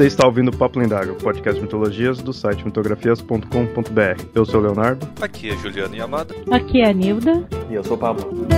Você está ouvindo o Papo Lendário, podcast de mitologias do site mitografias.com.br. Eu sou o Leonardo. Aqui é Juliana Yamada. Aqui é a Nilda. E eu sou o Pablo.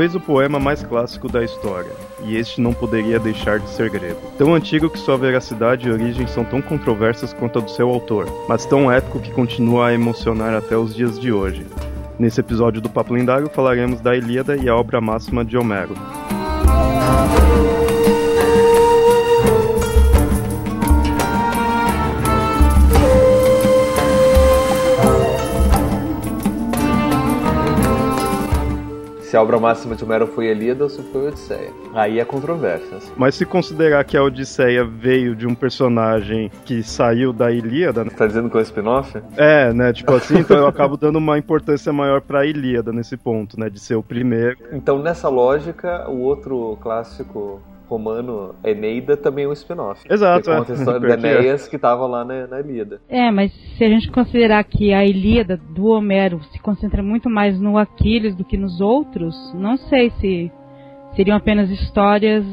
Talvez o poema mais clássico da história, e este não poderia deixar de ser grego. Tão antigo que sua veracidade e origem são tão controversas quanto a do seu autor, mas tão épico que continua a emocionar até os dias de hoje. Nesse episódio do Papo Lendário falaremos da Ilíada e a obra máxima de Homero. Se a obra máxima de Homero foi Elíada ou se foi Odisseia. Aí é controvérsias. Mas se considerar que a Odisseia veio de um personagem que saiu da Ilíada, né? Tá dizendo que é um spin-off? É, né? Tipo assim, então eu acabo dando uma importância maior pra Ilíada nesse ponto, né? De ser o primeiro. Então, nessa lógica, o outro clássico romano, Eneida, também é um spin-off. Exato, Que conta a é. história de é. Enéas que tava lá na, na Ilíada. É, mas se a gente considerar que a Ilíada do Homero se concentra muito mais no Aquiles do que nos outros, não sei se seriam apenas histórias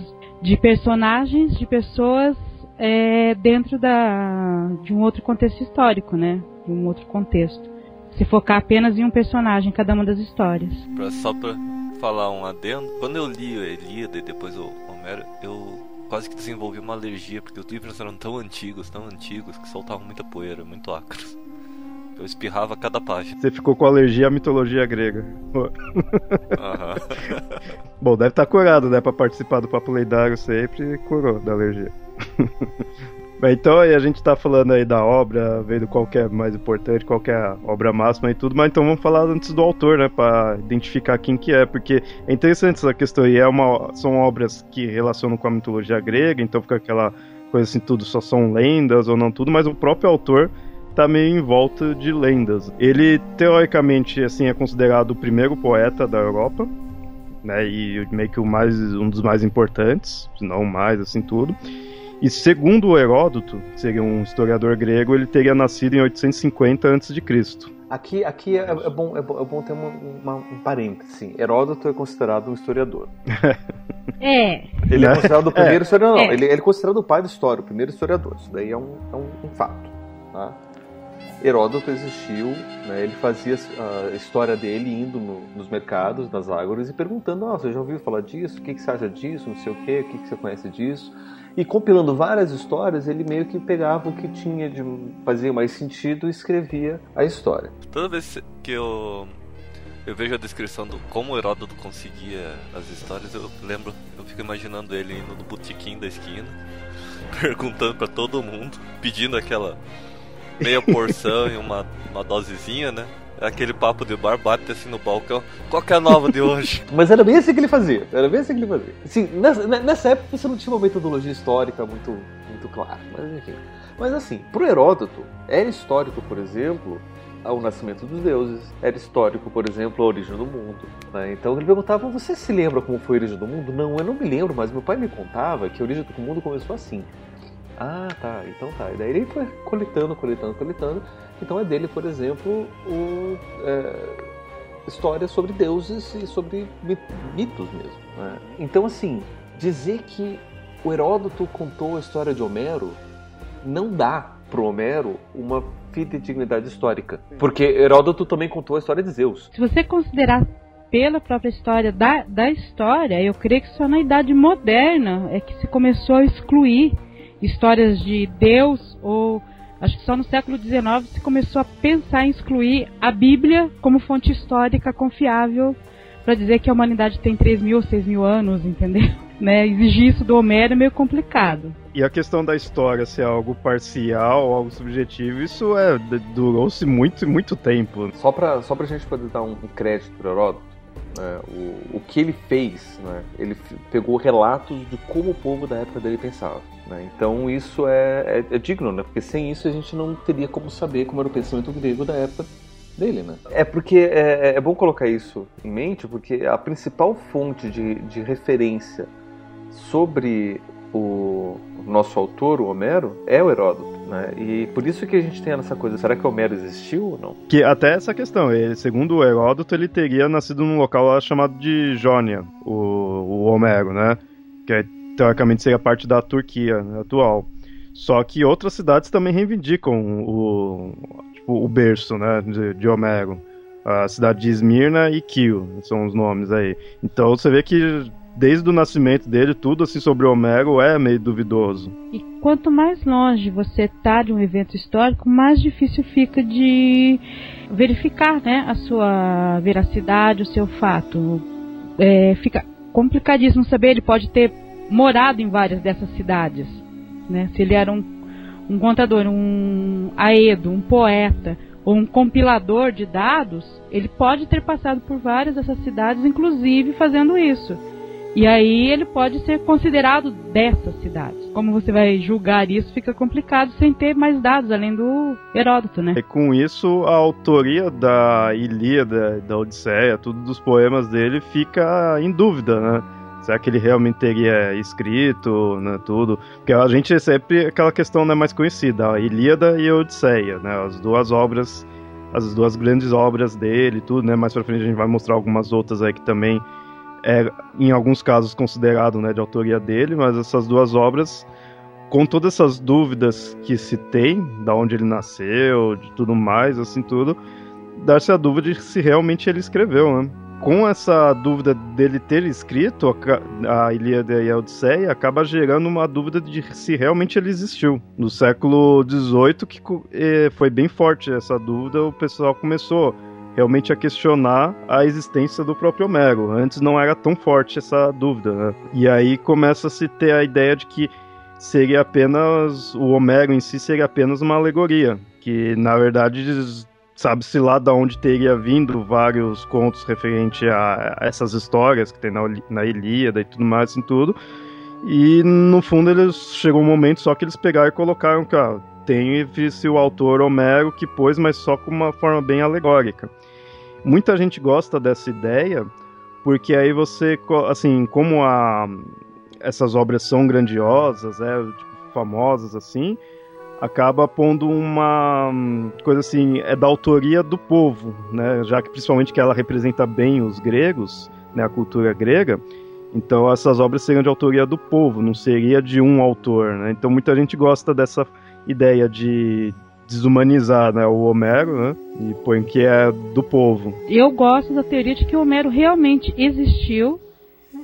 de personagens, de pessoas é, dentro da, de um outro contexto histórico, né? De um outro contexto. Se focar apenas em um personagem em cada uma das histórias. Pra, só pra falar um adendo, quando eu li a Elíada e depois o Homero, eu quase que desenvolvi uma alergia, porque os livros eram tão antigos, tão antigos, que soltavam muita poeira, muito acros. Eu espirrava cada página. Você ficou com alergia à mitologia grega. Aham. Bom, deve estar curado, né? Pra participar do Papo Lendário sempre, curou da alergia. Bem, então aí a gente tá falando aí da obra, vendo qual é mais importante, qual é a obra máxima e tudo, mas então vamos falar antes do autor, né? Pra identificar quem que é, porque é interessante essa questão aí, é uma, são obras que relacionam com a mitologia grega, então fica aquela coisa assim, tudo só são lendas ou não tudo, mas o próprio autor tá meio em volta de lendas. Ele, teoricamente, assim, é considerado o primeiro poeta da Europa, né, e meio que o mais, um dos mais importantes, se não mais, assim, tudo. E segundo o Heródoto, que seria um historiador grego, ele teria nascido em 850 a.C. Aqui, aqui é, é bom, é, bom, é bom ter uma, uma- um parêntese. Heródoto é considerado um historiador. É, Ele é Né? considerado o primeiro historiador. Não, É. ele, ele é considerado o pai da história, o primeiro historiador. Isso daí é um, é um, um fato. Tá? Heródoto existiu, né, ele fazia a história dele indo no- nos mercados, nas ágoras, e perguntando: ah, você já ouviu falar disso? O que, que você acha disso? Não sei o quê, o que, que você conhece disso? E compilando várias histórias, ele meio que pegava o que tinha de fazia mais sentido e escrevia a história. Toda vez que eu, eu vejo a descrição do como Heródoto conseguia as histórias, eu lembro, eu fico imaginando ele indo no botequim da esquina, perguntando pra todo mundo, pedindo aquela meia porção e uma, uma dosezinha, né? Aquele papo de bar, bate assim no balcão. Qual que é a nova de hoje? Mas era bem assim que ele fazia. Era bem assim que ele fazia. Assim, nessa, nessa época você não tinha uma metodologia histórica muito, muito clara. Mas enfim. Mas assim, pro Heródoto, era histórico, por exemplo, o nascimento dos deuses. Era histórico, por exemplo, a origem do mundo. né? Então ele perguntava: Você se lembra como foi a origem do mundo? Não, eu não me lembro, mas meu pai me contava que a origem do mundo começou assim. Ah, tá, então tá. E daí ele foi coletando, coletando, coletando. Então é dele, por exemplo, o, é, histórias sobre deuses e sobre mi- mitos mesmo. né? Então, assim, dizer que o Heródoto contou a história de Homero não dá pro Homero uma fidedignidade histórica. Porque Heródoto também contou a história de Zeus. se você considerar pela própria história da, da história, eu creio que só na Idade Moderna é que se começou a excluir histórias de Deus ou acho que só no século XIX se começou a pensar em excluir a Bíblia como fonte histórica confiável para dizer que a humanidade tem 3 mil ou 6 mil anos, entendeu? Né? Exigir isso do Homero é meio complicado. E a questão da história ser algo parcial, algo subjetivo, isso é durou-se muito, muito tempo. Só pra, só pra gente poder dar um crédito pro Heródoto, né, o, o que ele fez, né, ele pegou relatos de como o povo da época dele pensava. Né, então isso é, é, é, digno, né, porque sem isso a gente não teria como saber como era o pensamento grego da época dele. Né. É porque é, é, é bom colocar isso em mente, porque a principal fonte de, de referência sobre o nosso autor, o Homero, é o Heródoto. Né? E por isso que a gente tem essa coisa, será que Homero existiu ou não? Que até essa questão, ele, segundo o Heródoto, ele teria nascido num local lá chamado de Jônia, o, o Homero, né? Que é, teoricamente seria parte da Turquia atual. Só que outras cidades também reivindicam o, tipo, o berço né, de, de Homero. A cidade de Esmirna e Kio são os nomes aí. Então você vê que desde o nascimento dele, tudo assim sobre Homero é meio duvidoso. E quanto mais longe você está de um evento histórico, mais difícil fica de verificar né, a sua veracidade, o seu fato. É, fica complicadíssimo saber, ele pode ter morado em várias dessas cidades. Né? Se ele era um, um contador, um aedo, um poeta, ou um compilador de dados, ele pode ter passado por várias dessas cidades, inclusive fazendo isso. E aí ele pode ser considerado dessas cidades. Como você vai julgar isso fica complicado sem ter mais dados além do Heródoto, né? E com isso a autoria da Ilíada, da Odisseia, tudo dos poemas dele fica em dúvida, né? Será que ele realmente teria escrito, né, tudo? Porque a gente sempre aquela questão né, mais conhecida, a Ilíada e a Odisseia, né? As duas obras, as duas grandes obras dele, tudo, né? Mais pra frente a gente vai mostrar algumas outras aí que também é, em alguns casos, considerado né, de autoria dele, mas essas duas obras, com todas essas dúvidas que se tem, da onde ele nasceu, de tudo mais, assim, tudo, dá-se a dúvida de se realmente ele escreveu, né? Com essa dúvida dele ter escrito a Ilíada e a Odisseia, acaba gerando uma dúvida de se realmente ele existiu. No século XVIII, que eh, foi bem forte essa dúvida, o pessoal começou realmente a questionar a existência do próprio Homero. Antes não era tão forte essa dúvida, né? E aí começa a se ter a ideia de que seria apenas o Homero em si seria apenas uma alegoria, que na verdade sabe-se lá de onde teria vindo vários contos referentes a essas histórias que tem na, na Ilíada e tudo mais assim, tudo. E no fundo eles chegou um momento só que eles pegaram e colocaram ó, tem se o autor Homero que pôs, mas só com uma forma bem alegórica. Muita gente gosta dessa ideia, porque aí você, assim, como a, essas obras são grandiosas, é, tipo, famosas assim, acaba pondo uma coisa assim, é da autoria do povo, né? Já que principalmente que ela representa bem os gregos, né, a cultura grega. Então essas obras seriam de autoria do povo, não seria de um autor, né? Então muita gente gosta dessa ideia de desumanizar né, o Homero, né? E põe que é do povo. Eu gosto da teoria de que o Homero realmente existiu,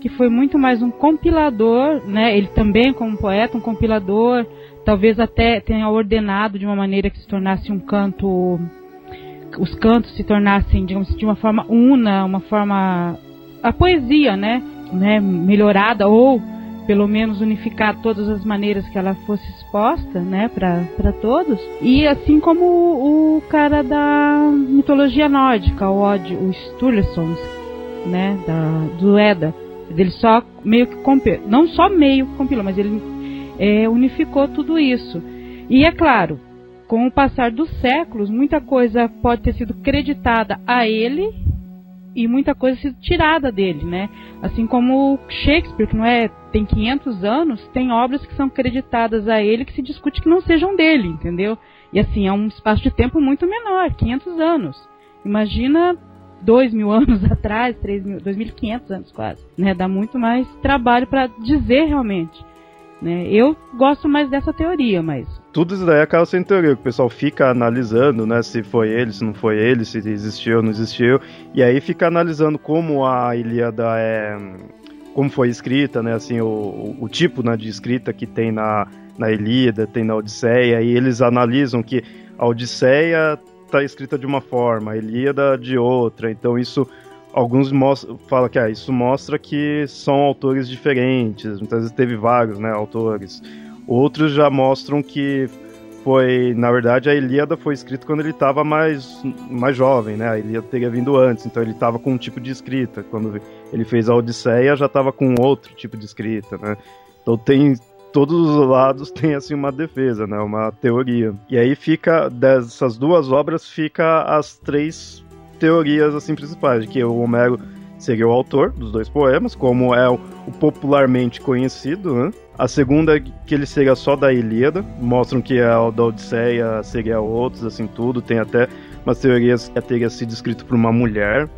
que foi muito mais um compilador, né? Ele também como poeta, um compilador, talvez até tenha ordenado de uma maneira que se tornasse um canto os cantos se tornassem, digamos, de uma forma una, uma forma a poesia, né, né, melhorada ou pelo menos unificar todas as maneiras que ela fosse exposta, né, para todos. E assim como o, cara da mitologia nórdica, o Odd, o Sturluson, né, da, do Eda, ele só meio que compilou, não só meio que compilou, mas ele é, unificou tudo isso. E é claro, com o passar dos séculos, muita coisa pode ter sido creditada a ele e muita coisa sido tirada dele, né? Assim como Shakespeare, que não é tem 500 anos, tem obras que são creditadas a ele que se discute que não sejam dele, entendeu? E assim, é um espaço de tempo muito menor, 500 anos. Imagina 2 mil anos atrás, 3 mil, 2.500 anos quase, né? Dá muito mais trabalho para dizer realmente. Né? Eu gosto mais dessa teoria, mas. Tudo isso daí acaba sendo teoria, que o pessoal fica analisando, né? Se foi ele, se não foi ele, se existiu ou não existiu. E aí fica analisando como a Ilíada é. Como foi escrita, né? Assim, o, o tipo né, de escrita que tem na, na Ilíada, tem na Odisseia, e eles analisam que a Odisseia está escrita de uma forma, a Ilíada de outra. Então isso alguns falam que ah, isso mostra que são autores diferentes, muitas vezes teve vários né, autores. Outros já mostram que foi, na verdade, a Ilíada foi escrita quando ele estava mais, mais jovem, né? A Ilíada teria vindo antes, então ele estava com um tipo de escrita. Quando ele fez a Odisseia, já estava com outro tipo de escrita, né? Então tem todos os lados tem assim uma defesa, né? Uma teoria. E aí fica dessas duas obras fica as três teorias assim principais, de que o Homero seria o autor dos dois poemas, como é o, popularmente conhecido, né? A segunda que ele seria só da Ilíada, mostram que a da Odisseia seria outros, assim, tudo. Tem até umas teorias que teria sido escrito por uma mulher.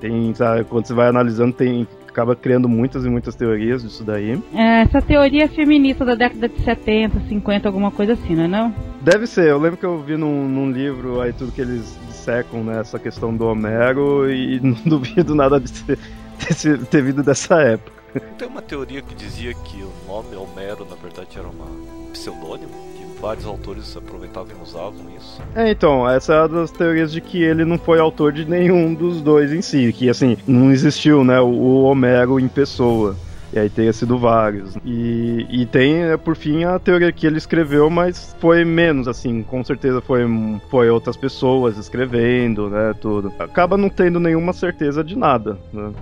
Tem, sabe, quando você vai analisando, tem acaba criando muitas e muitas teorias disso daí. É, essa teoria é feminista da década de 70, 50, alguma coisa assim, não é não? Deve ser, eu lembro que eu vi num, num livro aí tudo que eles dissecam, né, essa questão do Homero e não duvido nada de ter, ter, ter vindo dessa época. Tem uma teoria que dizia que o nome Homero na verdade era uma pseudônimo? vários autores aproveitavam e usavam isso. É, então, essa é uma das teorias de que ele não foi autor de nenhum dos dois em si, que assim, não existiu, né, o Homero em pessoa. E aí teria sido vários. E, e tem, é, por fim, a teoria que ele escreveu, mas foi menos, assim, com certeza foi, foi outras pessoas escrevendo, né, tudo. Acaba não tendo nenhuma certeza de nada, né.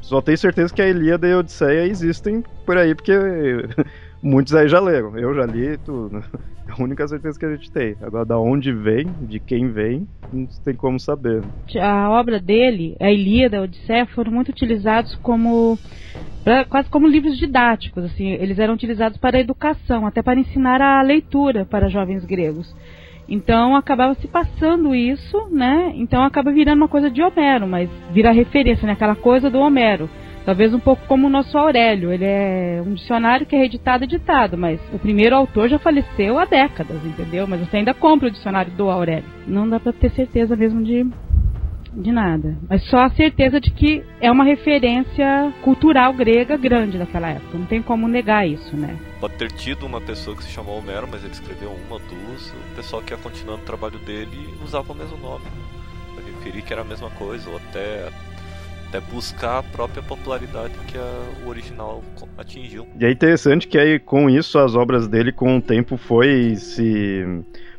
Só tem certeza que a Ilíada e a Odisseia existem por aí, porque muitos aí já leram. Eu já li tudo. É a única certeza que a gente tem. Agora, da onde vem, de quem vem, não tem como saber. A obra dele, a Ilíada, a Odisseia, foram muito utilizados como pra, quase como livros didáticos. Assim, eles eram utilizados para a educação, até para ensinar a leitura para jovens gregos. Então acabava se passando isso, né? Então acaba virando uma coisa de Homero, mas vira referência, né? Aquela coisa do Homero. Talvez um pouco como o nosso Aurélio. Ele é um dicionário que é reeditado e editado, mas o primeiro autor já faleceu há décadas, entendeu? Mas você ainda compra o dicionário do Aurélio. Não dá para ter certeza mesmo de de nada. Mas só a certeza de que é uma referência cultural grega grande daquela época. Não tem como negar isso, né? Pode ter tido uma pessoa que se chamou Homero, mas ele escreveu uma, duas. O pessoal que ia continuando o trabalho dele usava o mesmo nome. Para referir que era a mesma coisa, ou até até buscar a própria popularidade que a, o original atingiu. E é interessante que aí com isso as obras dele com o tempo foi se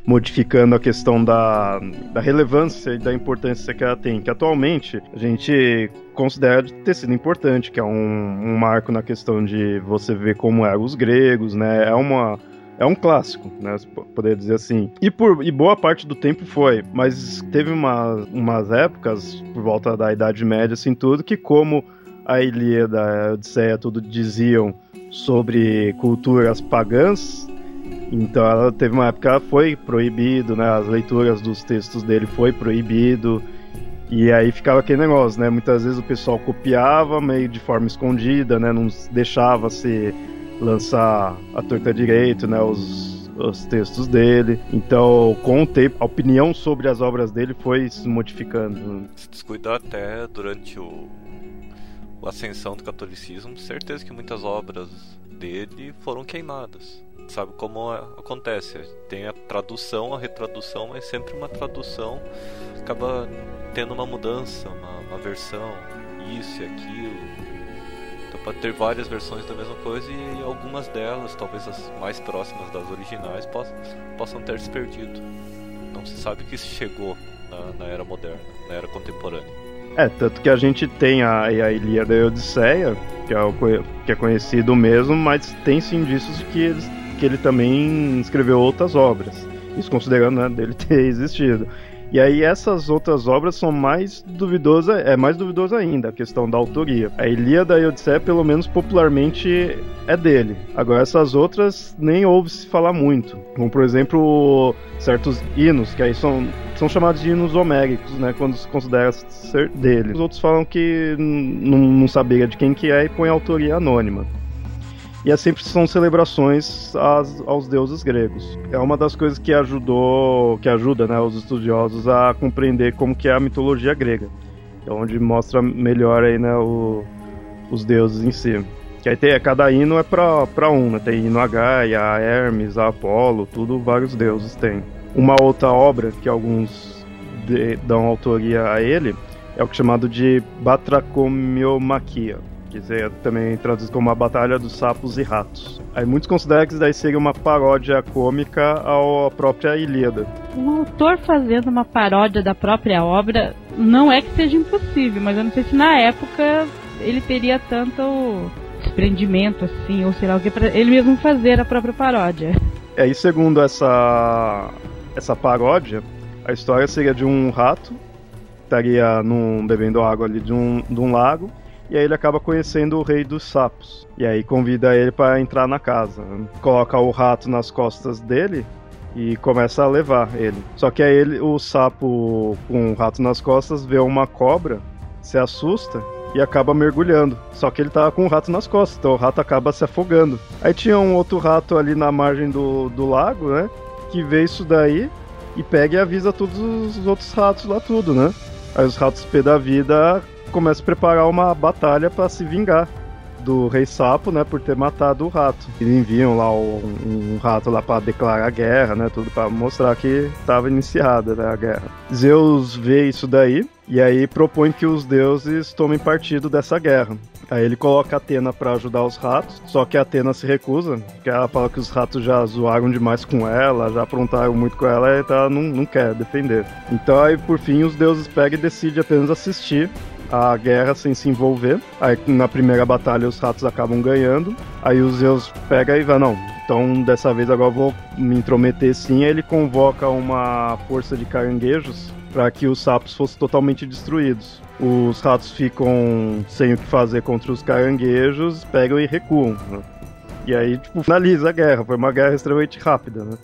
modificando a questão da, da relevância e da importância que ela tem, que atualmente a gente considera ter sido importante, que é um, um marco na questão de você ver como eram os gregos, né? É uma é um clássico, né? Poderia dizer assim. E por e boa parte do tempo foi, mas teve uma, umas épocas, por volta da Idade Média, assim, tudo, que como a Ilíada, a Odisseia, tudo diziam sobre culturas pagãs, então ela teve uma época que foi proibido, né? As leituras dos textos dele foi proibido. E aí ficava aquele negócio, né? Muitas vezes o pessoal copiava meio de forma escondida, né? Não deixava se lançar a torta direito, né? Os, os textos dele. Então, com o tempo, a opinião sobre as obras dele foi se modificando. Se descuidar até durante o, a ascensão do catolicismo, certeza que muitas obras dele foram queimadas. Sabe como acontece? Tem a tradução, a retradução, mas sempre uma tradução acaba tendo uma mudança, uma, uma versão, isso e aquilo pode ter várias versões da mesma coisa e algumas delas, talvez as mais próximas das originais, possam, possam ter se perdido. Não se sabe que isso chegou na, na era moderna, na era contemporânea. É, tanto que a gente tem a, a Ilíada e a Odisseia, que é, o, que é conhecido mesmo, mas tem-se indícios de que, eles, que ele também escreveu outras obras. Isso considerando né, dele ter existido. E aí essas outras obras são mais duvidosas, é mais duvidoso ainda a questão da autoria. A Ilíada e a Odisseia, pelo menos popularmente, é dele. Agora essas outras nem ouve-se falar muito. Como por exemplo, certos hinos, que aí são, são chamados de hinos homéricos, né, quando se considera ser dele. Os outros falam que não sabia de quem que é e põe autoria anônima e é sempre são celebrações às, aos deuses gregos. É uma das coisas que ajudou, que ajuda, né, os estudiosos a compreender como que é a mitologia grega, é onde mostra melhor aí, né, o, os deuses em si. Que aí tem, cada hino é para um, né? Tem hino a Gaia, a Hermes, a Apolo, tudo vários deuses tem. Uma outra obra que alguns de, dão autoria a ele é o é chamado de Batracomiomaquia que seria também traduzido como a Batalha dos Sapos e Ratos. Aí muitos consideram que isso daí seria uma paródia cômica à própria Ilíada. Um autor fazendo uma paródia da própria obra não é que seja impossível, mas eu não sei se na época ele teria tanto desprendimento assim, ou sei lá o que, pra ele mesmo fazer a própria paródia. É, e segundo essa, essa paródia, a história seria de um rato estaria num, bebendo água ali de um, de um lago e aí ele acaba conhecendo o rei dos sapos. E aí convida ele para entrar na casa. Coloca o rato nas costas dele e começa a levar ele. Só que aí ele, o sapo com o rato nas costas vê uma cobra, se assusta e acaba mergulhando. Só que ele tava com o rato nas costas, então o rato acaba se afogando. Aí tinha um outro rato ali na margem do, do lago, né? Que vê isso daí e pega e avisa todos os outros ratos lá tudo, né? Aí os ratos P da vida começam a preparar uma batalha para se vingar do Rei Sapo, né, por ter matado o rato. Eles enviam lá um, um rato lá para declarar guerra, né, tudo para mostrar que estava iniciada né, a guerra. Zeus vê isso daí e aí propõe que os deuses tomem partido dessa guerra. Aí ele coloca Atena para ajudar os ratos, só que Atena se recusa, porque ela fala que os ratos já zoaram demais com ela, já aprontaram muito com ela, e ela não, não quer defender. Então aí por fim os deuses pegam e decidem apenas assistir a guerra sem se envolver. Aí na primeira batalha os ratos acabam ganhando. Aí os Zeus pega e vai, não. Então dessa vez agora eu vou me intrometer sim. Aí ele convoca uma força de caranguejos para que os sapos fossem totalmente destruídos. Os ratos ficam sem o que fazer contra os caranguejos, pegam e recuam. Né? E aí, tipo, finaliza a guerra. Foi uma guerra extremamente rápida, né?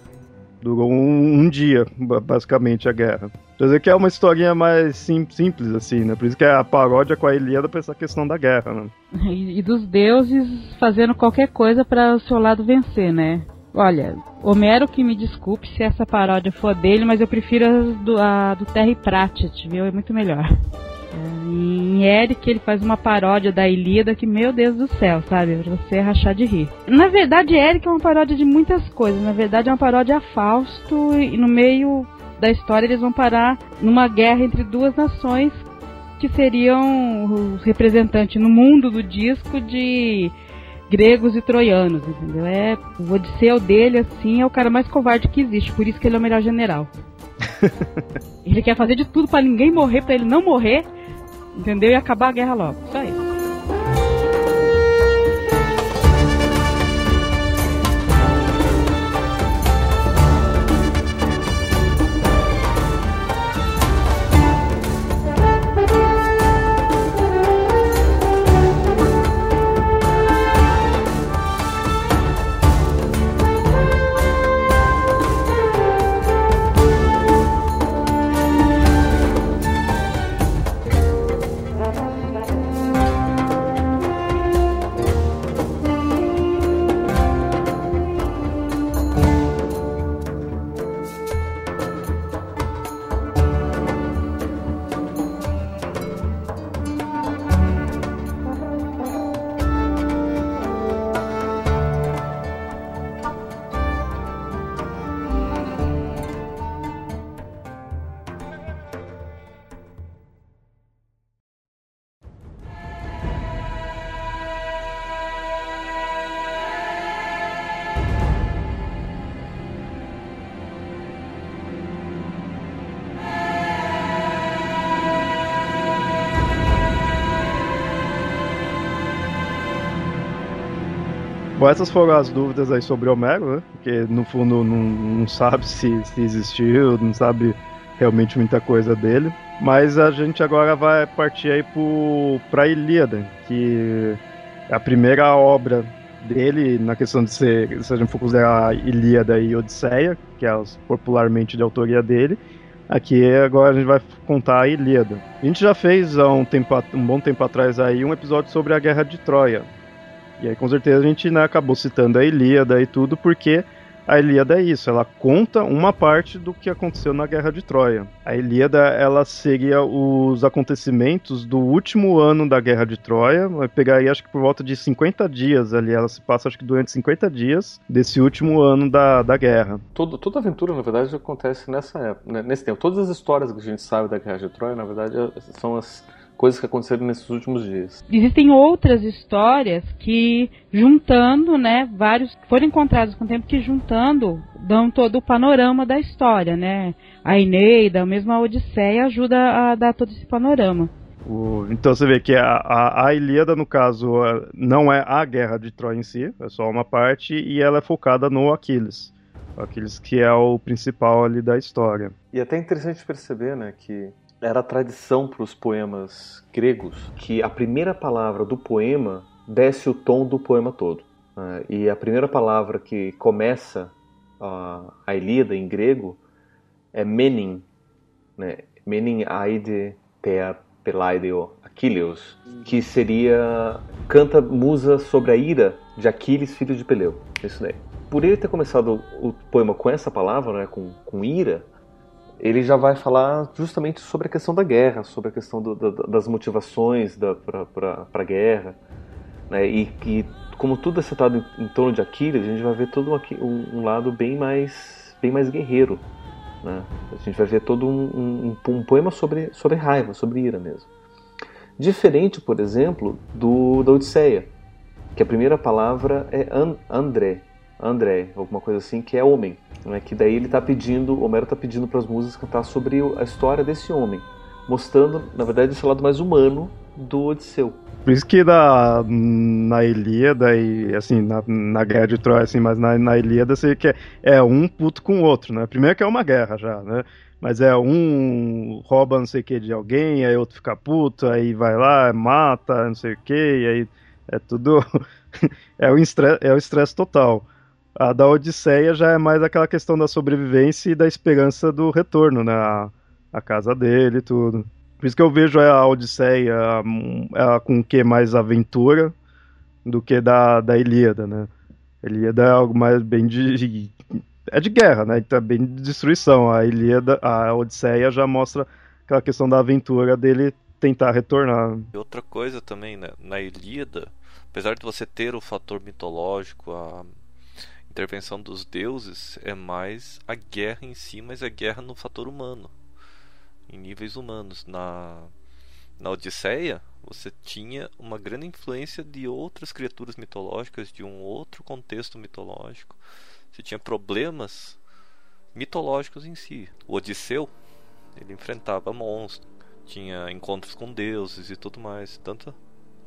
Durou um, um dia, basicamente, a guerra. Quer dizer que é uma historinha mais sim, simples, assim, né? Por isso que é a paródia com a Ilíada pra essa questão da guerra, né? E, e dos deuses fazendo qualquer coisa para o seu lado vencer, né? Olha, Homero que me desculpe se essa paródia for dele, mas eu prefiro a do, a do Terry Pratchett, viu? É muito melhor. Em Eric ele faz uma paródia da Ilíada que, meu Deus do céu, sabe? Pra você rachar de rir. Na verdade, Eric é uma paródia de muitas coisas. Na verdade, é uma paródia a Fausto e no meio da história eles vão parar numa guerra entre duas nações que seriam os representantes no mundo do disco de gregos e troianos, entendeu? É, o Odisseu dele, assim, é o cara mais covarde que existe, por isso que ele é o melhor general. ele quer fazer de tudo para ninguém morrer, para ele não morrer, entendeu? E acabar a guerra logo. Só isso. Essas foram as dúvidas aí sobre Homero, né? Porque no fundo não, não sabe se, se existiu, não sabe realmente muita coisa dele. Mas a gente agora vai partir aí para a Ilíada, que é a primeira obra dele na questão de ser, se a gente for considerar Ilíada e Odisseia, que é popularmente de autoria dele. Aqui agora a gente vai contar a Ilíada. A gente já fez há um, tempo, um bom tempo atrás aí um episódio sobre a Guerra de Troia, e aí com certeza a gente né, acabou citando a Ilíada e tudo, porque a Ilíada é isso, ela conta uma parte do que aconteceu na Guerra de Troia. A Ilíada, ela seria os acontecimentos do último ano da Guerra de Troia, vai pegar aí acho que por volta de 50 dias ali, ela se passa acho que durante 50 dias desse último ano da, da guerra. Todo, toda aventura, na verdade, acontece nessa época, né, nesse tempo. Todas as histórias que a gente sabe da Guerra de Troia, na verdade, são as coisas que aconteceram nesses últimos dias. Existem outras histórias que, juntando, né, vários foram encontrados com o tempo que juntando dão todo o panorama da história, né? A Eneida, mesmo a Odisseia ajuda a dar todo esse panorama. O, então você vê que a, a, a, Ilíada, no caso, não é a guerra de Troia em si, é só uma parte, e ela é focada no Aquiles. Aquiles que é o principal ali da história. E é até interessante perceber, né, que era a tradição para os poemas gregos que a primeira palavra do poema desce o tom do poema todo. Né? E a primeira palavra que começa a, a Ilíada em grego é menin, né? menin aide thea pelaideo Aquileus, que seria canta musa sobre a ira de Aquiles, filho de Peleu. Isso daí. Por ele ter começado o poema com essa palavra, né, com, com ira, ele já vai falar justamente sobre a questão da guerra, sobre a questão do, do, das motivações para a guerra. Né? E, e, como tudo é setado em, em, torno de Aquiles, a gente vai ver todo um, um lado bem mais, bem mais guerreiro. Né? A gente vai ver todo um, um, um, poema sobre, sobre raiva, sobre ira mesmo. Diferente, por exemplo, do da Odisseia, que a primeira palavra é an, André, André, alguma coisa assim, que é homem. Né? Que daí ele está pedindo, Homero está pedindo para as musas cantar sobre a história desse homem, mostrando, na verdade, esse lado mais humano do Odisseu. Por isso que na, na Ilíada e assim, na, na guerra de Troia, assim, mas na, na Ilíada você que é, é um puto com o outro, né? Primeiro que é uma guerra já, né? Mas é um rouba não sei o que de alguém, aí outro fica puto, aí vai lá, mata, não sei o que, aí é tudo. é o estresse, é o total. A da Odisseia já é mais aquela questão da sobrevivência e da esperança do retorno, né? A, a casa dele e tudo. Por isso que eu vejo a Odisseia ela com o que mais aventura do que da, da Ilíada, né? Ilíada é algo mais bem de, é de guerra, né? Então é bem de destruição. A Ilíada, a Odisseia já mostra aquela questão da aventura dele tentar retornar. E outra coisa também, né? Na Ilíada, apesar de você ter o fator mitológico, a intervenção dos deuses é mais a guerra em si, mas a guerra no fator humano, em níveis humanos. Na, na Odisseia, você tinha uma grande influência de outras criaturas mitológicas, de um outro contexto mitológico. Você tinha problemas mitológicos em si. O Odisseu, ele enfrentava monstros, tinha encontros com deuses e tudo mais. Tanto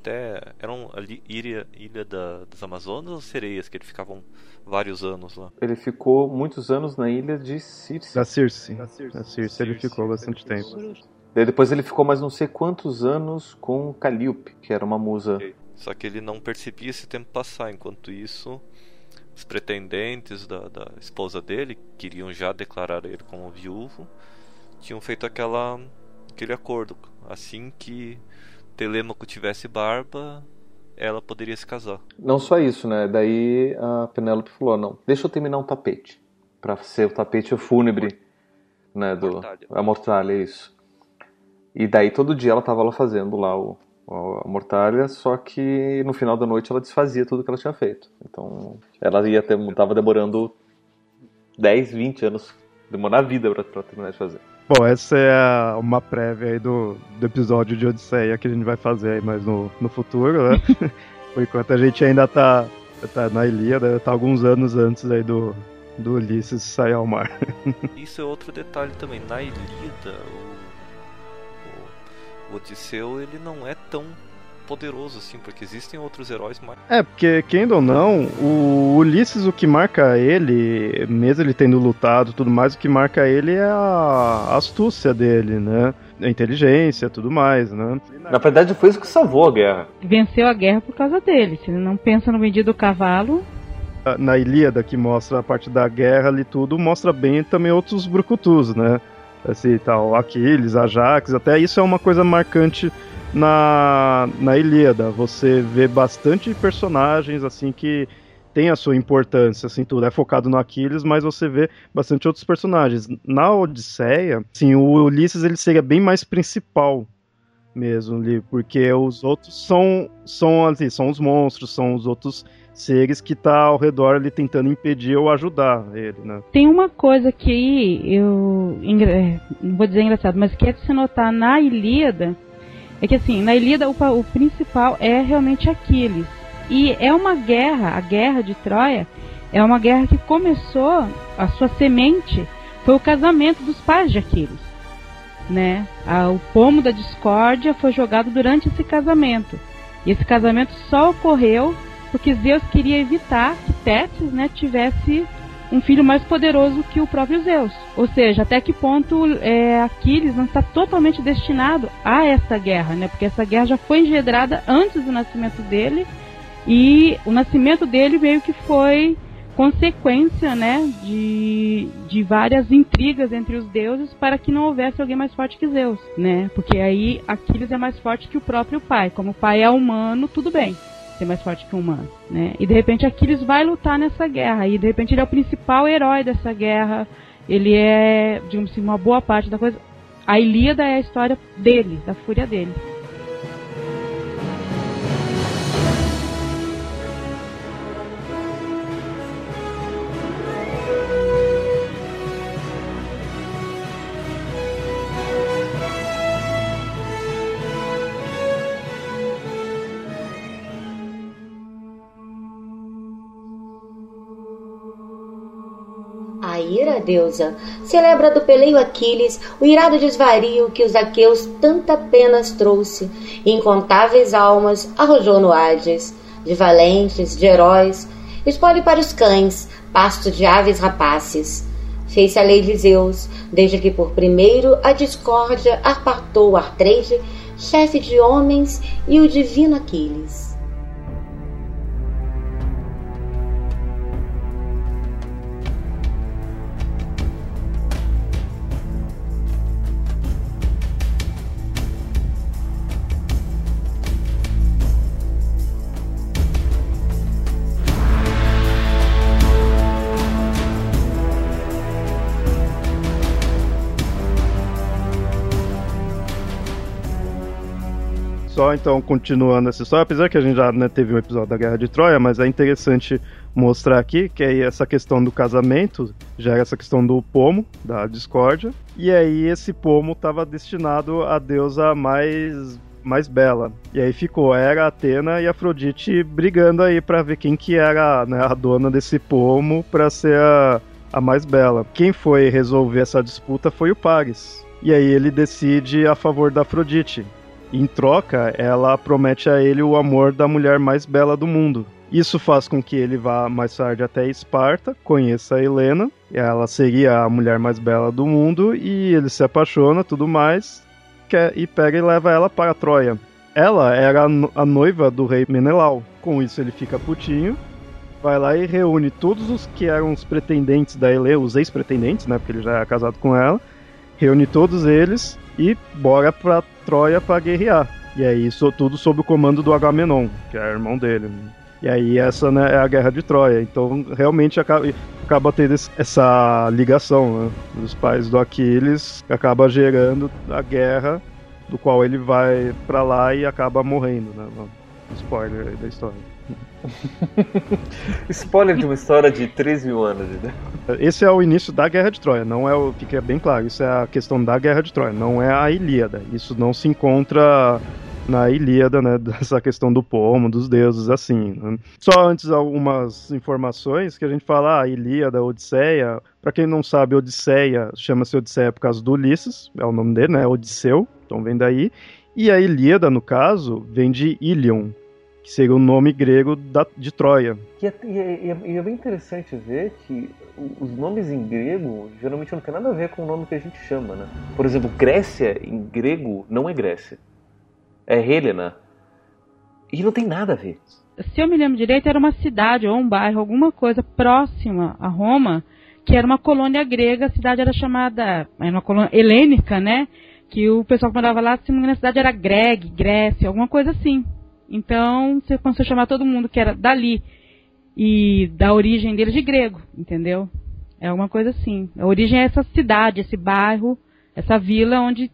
até. Eram ali ilha, ilha da, das Amazonas ou sereias que ele ficavam vários anos lá? Ele ficou muitos anos na ilha de Circe. Da Circe. Da Circe, da Circe ele ficou bastante tempo. Daí depois ele ficou mais não sei quantos anos com Calliope, que era uma musa. Só que ele não percebia esse tempo passar. Enquanto isso, os pretendentes da, da esposa dele queriam já declarar ele como viúvo, tinham feito aquela aquele acordo. Assim que Telêmaco tivesse barba, ela poderia se casar. Não só isso, né? Daí a Penélope falou: não, deixa eu terminar um tapete. Pra ser o tapete fúnebre, né? Do, mortalha. A mortalha, isso. E daí todo dia ela tava lá fazendo lá o, a mortalha, só que no final da noite ela desfazia tudo que ela tinha feito. Então ela ia ter, tava demorando 10, 20 anos, demorou a vida pra, pra terminar de fazer. Bom, essa é uma prévia aí do, do episódio de Odisseia que a gente vai fazer aí mais no, no futuro, né? Por enquanto a gente ainda tá, tá na Ilíada, tá alguns anos antes aí do, do Ulisses sair ao mar. Isso é outro detalhe também. Na Ilíada, o, o, o Odisseu ele não é tão poderoso, assim, porque existem outros heróis mais. É, porque, quem ou não, o Ulisses, o que marca ele, mesmo ele tendo lutado tudo mais, o que marca ele é a astúcia dele, né? A inteligência tudo mais, né? Na verdade, foi isso que salvou a guerra. Venceu a guerra por causa dele. Se ele não pensa no vendido do cavalo, na Ilíada, que mostra a parte da guerra ali tudo, mostra bem também outros brucutus, né? Assim, tal, Aquiles, Ajax, até isso é uma coisa marcante na, na Ilíada. Você vê bastante personagens assim que tem a sua importância, assim, tudo é focado no Aquiles, mas você vê bastante outros personagens. Na Odisseia, sim, o Ulisses ele seria bem mais principal mesmo ali, porque os outros são são assim, são os monstros, são os outros seres que tá ao redor ali tentando impedir ou ajudar ele, né? Tem uma coisa que eu não vou dizer engraçado, mas que é de se notar na Ilíada, é que assim, na Ilíada o, o principal é realmente Aquiles. E é uma guerra, a guerra de Troia, é uma guerra que começou, a sua semente foi o casamento dos pais de Aquiles. Né? o pomo da discórdia foi jogado durante esse casamento. E esse casamento só ocorreu porque Zeus queria evitar que Tétis né, tivesse um filho mais poderoso que o próprio Zeus. Ou seja, até que ponto é, Aquiles não está totalmente destinado a essa guerra, né? Porque essa guerra já foi engendrada antes do nascimento dele e o nascimento dele meio que foi consequência, né, de, de várias intrigas entre os deuses para que não houvesse alguém mais forte que Zeus, né? Porque aí Aquiles é mais forte que o próprio pai. Como o pai é humano, tudo bem ser mais forte que um humano, né? E de repente Aquiles vai lutar nessa guerra e de repente ele é o principal herói dessa guerra. Ele é, digamos assim, uma boa parte da coisa. A Ilíada é a história dele, da fúria dele. A deusa, celebra do peleio Aquiles o irado desvario que os aqueus tanta penas trouxe, incontáveis almas arrojou no Hades, de valentes, de heróis, espole para os cães, pasto de aves rapaces. Fez-se a lei de Zeus, desde que por primeiro a discórdia apartou Artreide, chefe de homens, e o divino Aquiles. Só então, continuando essa história, apesar que a gente já né, teve um episódio da Guerra de Troia, mas é interessante mostrar aqui que aí essa questão do casamento já essa questão do pomo, da discórdia, e aí esse pomo estava destinado à deusa mais mais bela. E aí ficou, era Atena e Afrodite brigando aí para ver quem que era né, a dona desse pomo para ser a, a mais bela. Quem foi resolver essa disputa foi o Paris. E aí ele decide a favor da Afrodite. Em troca, ela promete a ele o amor da mulher mais bela do mundo. Isso faz com que ele vá mais tarde até Esparta, conheça a Helena, ela seria a mulher mais bela do mundo, e ele se apaixona, tudo mais, quer, e pega e leva ela para Troia. Ela era a noiva do rei Menelau. Com isso ele fica putinho, vai lá e reúne todos os que eram os pretendentes da Helena, os ex-pretendentes, né, porque ele já era casado com ela, reúne todos eles e bora pra Troia para guerrear. E aí, isso tudo sob o comando do Agamenon, que é irmão dele. E aí, essa né, é a guerra de Troia. Então, realmente acaba, acaba tendo essa ligação né, dos pais do Aquiles, que acaba gerando a guerra, do qual ele vai para lá e acaba morrendo. Né? Spoiler da história. Spoiler de uma história de 3 mil anos, né? Esse é o início da Guerra de Troia, não é o. Fica bem claro, isso é a questão da Guerra de Troia, não é a Ilíada. Isso não se encontra na Ilíada, né, dessa questão do pomo, dos deuses, assim. Né? Só antes algumas informações que a gente fala, ah, Ilíada, Odisseia. Para quem não sabe, Odisseia chama-se Odisseia por causa do Ulisses, é o nome dele, né, Odisseu, então vem daí. E a Ilíada, no caso, vem de Ilion, que seria o nome grego da, de Troia. E é, e, é, e é, bem interessante ver que os nomes em grego geralmente não tem nada a ver com o nome que a gente chama, né? Por exemplo, Grécia em grego não é Grécia, é Helena. E não tem nada a ver. Se eu me lembro direito, era uma cidade ou um bairro, alguma coisa próxima a Roma, que era uma colônia grega, a cidade era chamada, era uma colônia helênica, né? Que o pessoal que morava lá, se não me engano, a cidade era Greg, Grécia, alguma coisa assim. Então, você começou a chamar todo mundo que era dali e da origem dele de grego, entendeu? É uma coisa assim. A origem é essa cidade, esse bairro, essa vila onde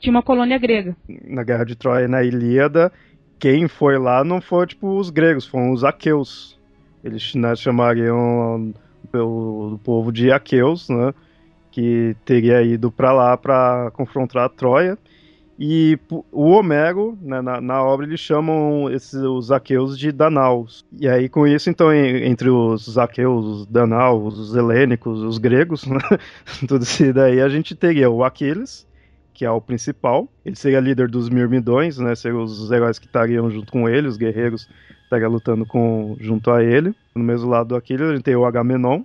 tinha uma colônia grega. Na Guerra de Troia, na Ilíada, quem foi lá não foi tipo os gregos, foram os aqueus. Eles né, chamariam o povo de aqueus, né? Que teria ido para lá para confrontar a Troia. E o Homero, né, na, na, obra, eles chamam esses, os aqueus de Danaus. E aí, com isso, então, entre os aqueus, os Danaus, os helênicos, os gregos, né, tudo isso daí, a gente teria o Aquiles, que é o principal. Ele seria líder dos Mirmidões, né, seriam os heróis que estariam junto com ele, os guerreiros estariam lutando com, junto a ele. No mesmo lado do Aquiles, a gente tem o Agamenon.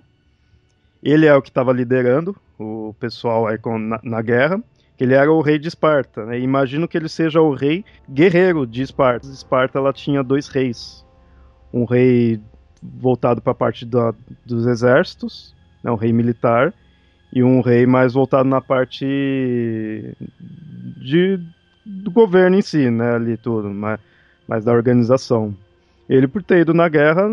Ele é o que estava liderando o pessoal aí com, na, na guerra que ele era o rei de Esparta. Né? Imagino que ele seja o rei guerreiro de Esparta. Esparta ela tinha dois reis, um rei voltado para a parte da, dos exércitos, né? um rei militar, e um rei mais voltado na parte de, do governo em si, né? ali tudo, mais, mais da organização. Ele, por ter ido na guerra,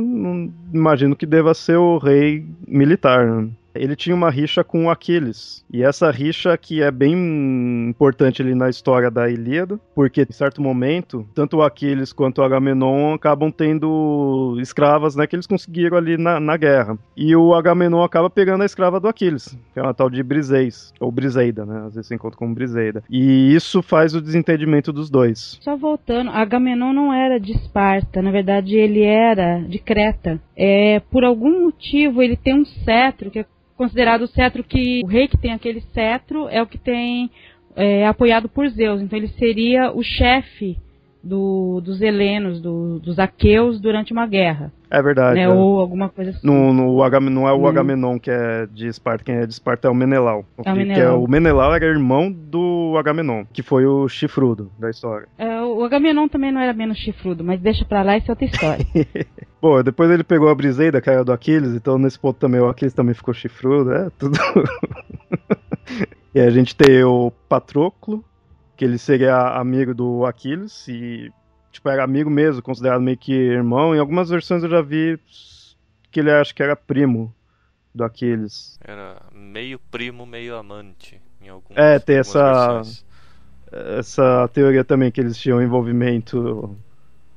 imagino que deva ser o rei militar. Né? Ele tinha uma rixa com Aquiles. E essa rixa que é bem importante ali na história da Ilíada, porque em certo momento, tanto o Aquiles quanto o Agamenon acabam tendo escravas, né, que eles conseguiram ali na, na guerra. E o Agamenon acaba pegando a escrava do Aquiles, que é uma tal de Briseis, ou Briseida, né, às vezes se encontra como Briseida. E isso faz o desentendimento dos dois. Só voltando, Agamenon não era de Esparta, na verdade ele era de Creta. É, por algum motivo ele tem um cetro que é considerado o cetro que o rei que tem aquele cetro é o que tem é, apoiado por Zeus. Então ele seria o chefe do, dos helenos, do, dos aqueus durante uma guerra. É verdade. Né? É. Ou alguma coisa assim. No, no Agam, não é o. Agamenon que é de Esparta, quem é de Esparta é o Menelau. É o Menelau. É, o Menelau era irmão do Agamenon, que foi o chifrudo da história. É, o Agamenon também não era menos chifrudo, mas deixa pra lá, isso é outra história. Bom, depois ele pegou a Briseida, que era do Aquiles, então nesse ponto também o Aquiles também ficou chifrudo, é tudo. e a gente tem o Patroclo, que ele seria amigo do Aquiles e tipo era amigo mesmo, considerado meio que irmão. Em algumas versões eu já vi que ele acho que era primo do Aquiles. Era meio primo, meio amante em algumas É, tem essa versões. essa teoria também que eles tinham um envolvimento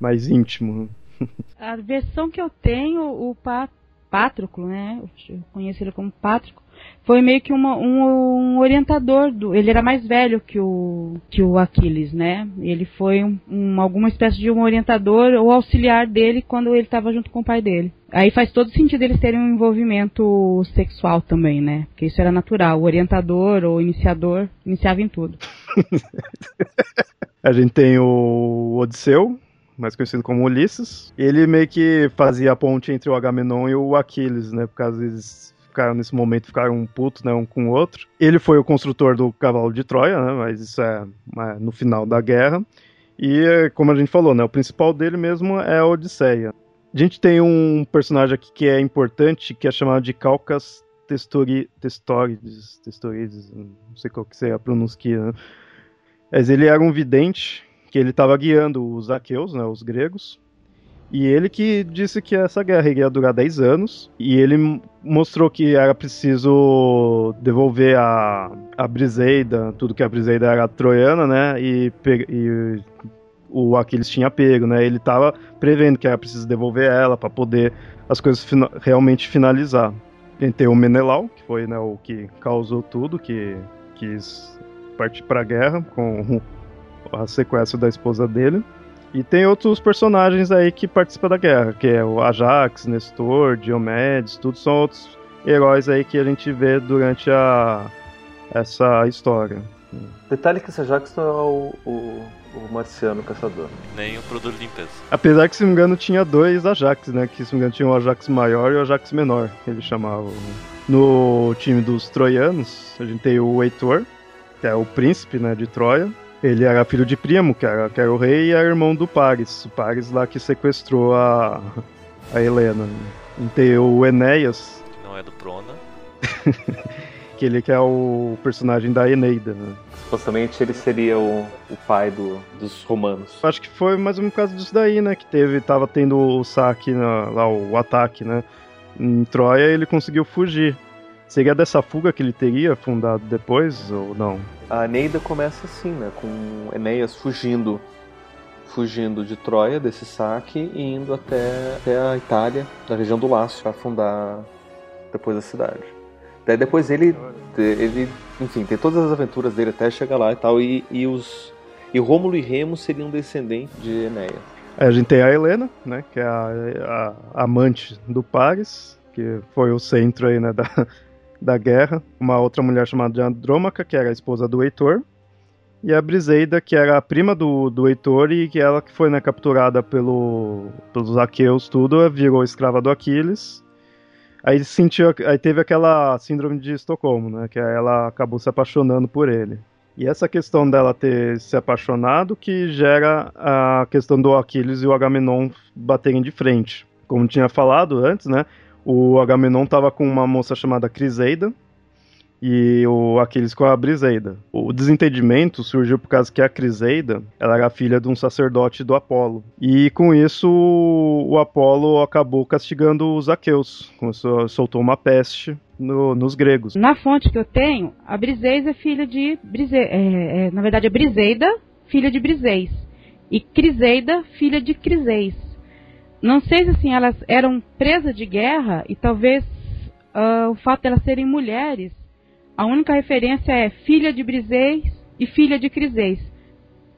mais íntimo. A versão que eu tenho, o Patroclo, né? Eu conheço ele como Patroclo, foi meio que uma, um, um, orientador do. Ele era mais velho que o que o Aquiles, né? Ele foi um, um, alguma espécie de um orientador ou auxiliar dele quando ele estava junto com o pai dele. Aí faz todo sentido eles terem um envolvimento sexual também, né? Porque isso era natural. O orientador ou iniciador iniciava em tudo. A gente tem o Odisseu, mais conhecido como Ulisses. Ele meio que fazia a ponte entre o Agamenon e o Aquiles, né? Por causa eles ficaram nesse momento ficaram putos, né, um com o outro. Ele foi o construtor do cavalo de Troia, né? Mas isso é, é no final da guerra. E como a gente falou, né, o principal dele mesmo é a Odisseia. A gente tem um personagem aqui que é importante, que é chamado de Calcas Testori, Testorides, Testorides, não sei qual que seria a pronúncia, né? Mas ele era um vidente que ele estava guiando os aqueus, né, os gregos, e ele que disse que essa guerra iria durar 10 anos, e ele mostrou que era preciso devolver a, a Briseida, tudo que a Briseida era troiana, né, e, e o Aquiles tinha pego, né, ele estava prevendo que era preciso devolver ela para poder as coisas fina realmente finalizar. Tem, tem o Menelau, que foi né, o que causou tudo, que quis partir para a guerra com a sequência da esposa dele. E tem outros personagens aí que participam da guerra, que é o Ajax, Nestor, Diomedes, tudo são outros heróis aí que a gente vê durante a essa história. Detalhe que esse Ajax não é o, o, o marciano caçador. Nem o produto de limpeza. Apesar que, se não me engano, tinha dois Ajax, né? Que, se não me engano, tinha o Ajax maior e o Ajax menor, ele chamava. No time dos troianos, a gente tem o Heitor, que é o príncipe né, de Troia. Ele era filho de Primo, que era, que era o rei, e era irmão do Paris. O Paris lá que sequestrou a, a Helena. E tem o Enéas. Que não é do Prona. que ele que é o personagem da Eneida. Né? Supostamente ele seria o, o pai do, dos romanos. Acho que foi mais um caso disso daí, né? Que teve, tava tendo o saque, na, lá o ataque, né? Em Troia ele conseguiu fugir. Seria dessa fuga que ele teria fundado depois ou não? A Eneida começa assim, né? Com Enéas fugindo fugindo de Troia, desse saque, e indo até, até a Itália, na região do Lácio, para fundar depois a cidade. Daí depois ele, ele, enfim, tem todas as aventuras dele até chegar lá e tal, e, e os E Rômulo e Remo seriam descendentes de Enéas. a gente tem a Helena, né, que é a, a amante do Paris, que foi o centro aí, né, da, da guerra. Uma outra mulher chamada Andrômaca, que era a esposa do Heitor. E a Briseida, que era a prima do, do Heitor e que ela que foi né, capturada pelo, pelos aqueus, tudo, virou escrava do Aquiles. Aí sentiu, aí teve aquela síndrome de Estocolmo, né? Que ela acabou se apaixonando por ele. E essa questão dela ter se apaixonado que gera a questão do Aquiles e o Agamenon baterem de frente. Como tinha falado antes, né? O Agamenon estava com uma moça chamada Criseida e o Aquiles com a Briseida. O desentendimento surgiu por causa que a Criseida ela era filha de um sacerdote do Apolo. E com isso o Apolo acabou castigando os aqueus. Soltou uma peste no, nos gregos. Na fonte que eu tenho, a Briseis é filha de Brise, é, é, na verdade é Briseida, filha de Briseis, e Criseida, filha de Criseis. Não sei se assim elas eram presas de guerra e talvez uh, o fato de elas serem mulheres a única referência é filha de Briseis e filha de Criseis.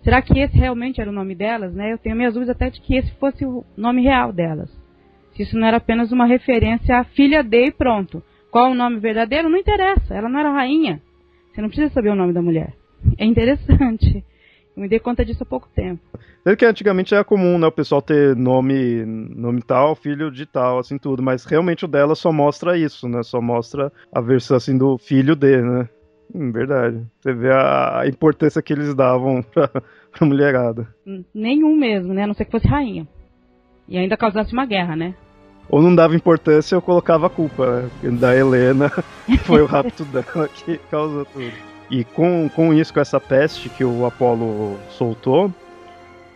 Será que esse realmente era o nome delas? Né? Eu tenho minhas dúvidas até de que esse fosse o nome real delas. Se isso não era apenas uma referência à filha de e pronto. Qual o nome verdadeiro? Não interessa. Ela não era rainha. Você não precisa saber o nome da mulher. É interessante. Eu me dei conta disso há pouco tempo. Desde que antigamente era comum, né, o pessoal ter nome, nome tal, filho de tal, assim tudo, mas realmente o dela só mostra isso, né? Só mostra a versão assim do filho de, né? Hum, verdade. Você vê a, importância que eles davam pra, pra mulherada. Nenhum mesmo, né? A não ser que fosse rainha. E ainda causasse uma guerra, né? Ou não dava importância, eu colocava a culpa né? da Helena, que foi o rapto dela que causou tudo. E com, com isso, com essa peste que o Apolo soltou,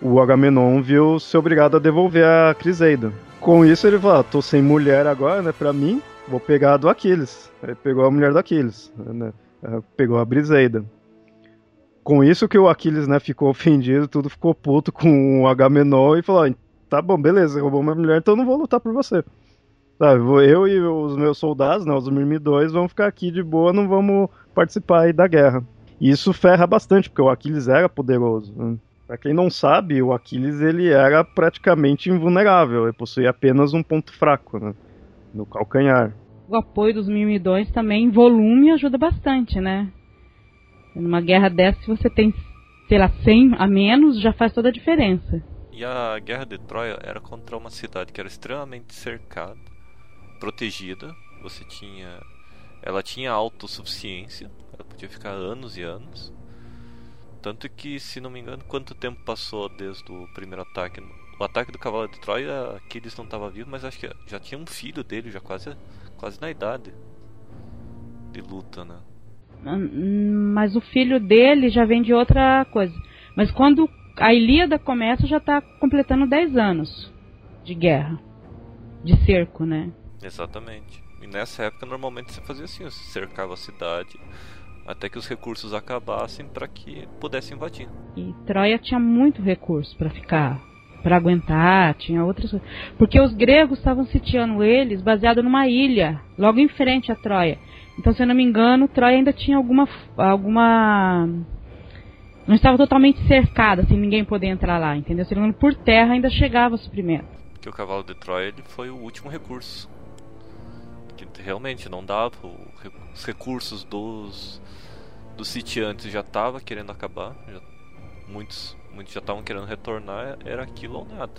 o Agamenon viu se obrigado a devolver a Criseida. Com isso ele falou, ah, tô sem mulher agora, né, pra mim, vou pegar a do Aquiles. Aí pegou a mulher do Aquiles, né, pegou a Briseida. Com isso que o Aquiles, né, ficou ofendido, tudo ficou puto com o Agamenon e falou, tá bom, beleza, roubou minha mulher, então não vou lutar por você. Sabe, eu e os meus soldados, né, os Mirmidões, vamos ficar aqui de boa, não vamos participar da guerra. E isso ferra bastante, porque o Aquiles era poderoso. Né? Pra quem não sabe, o Aquiles ele era praticamente invulnerável, ele possuía apenas um ponto fraco né, no calcanhar. O apoio dos Mirmidões também em volume ajuda bastante, né? Numa guerra dessa, se você tem, sei lá, 100 a menos, já faz toda a diferença. E a guerra de Troia era contra uma cidade que era extremamente cercada protegida. Você tinha. Ela tinha autossuficiência. Ela podia ficar anos e anos. Tanto que, se não me engano, quanto tempo passou desde o primeiro ataque? O ataque do cavalo de Troia, Aquiles não estava vivo, mas acho que já tinha um filho dele, já quase, quase na idade de luta, né? Hum, mas o filho dele já vem de outra coisa. Mas quando a Ilíada começa, já está completando 10 anos de guerra, de cerco, né? Exatamente. E nessa época normalmente você fazia assim, você cercava a cidade até que os recursos acabassem para que pudesse invadir. E Troia tinha muito recurso para ficar, para aguentar, tinha outras porque os gregos estavam sitiando eles baseado numa ilha, logo em frente a Troia. Então, se eu não me engano, Troia ainda tinha alguma alguma não estava totalmente cercada, sem ninguém poder entrar lá, entendeu? Se não por terra ainda chegava suprimento. Que o cavalo de Troia ele foi o último recurso realmente não dava, os recursos dos dos sitiantes já tava querendo acabar, já, muitos muitos já estavam querendo retornar, era aquilo ou nada.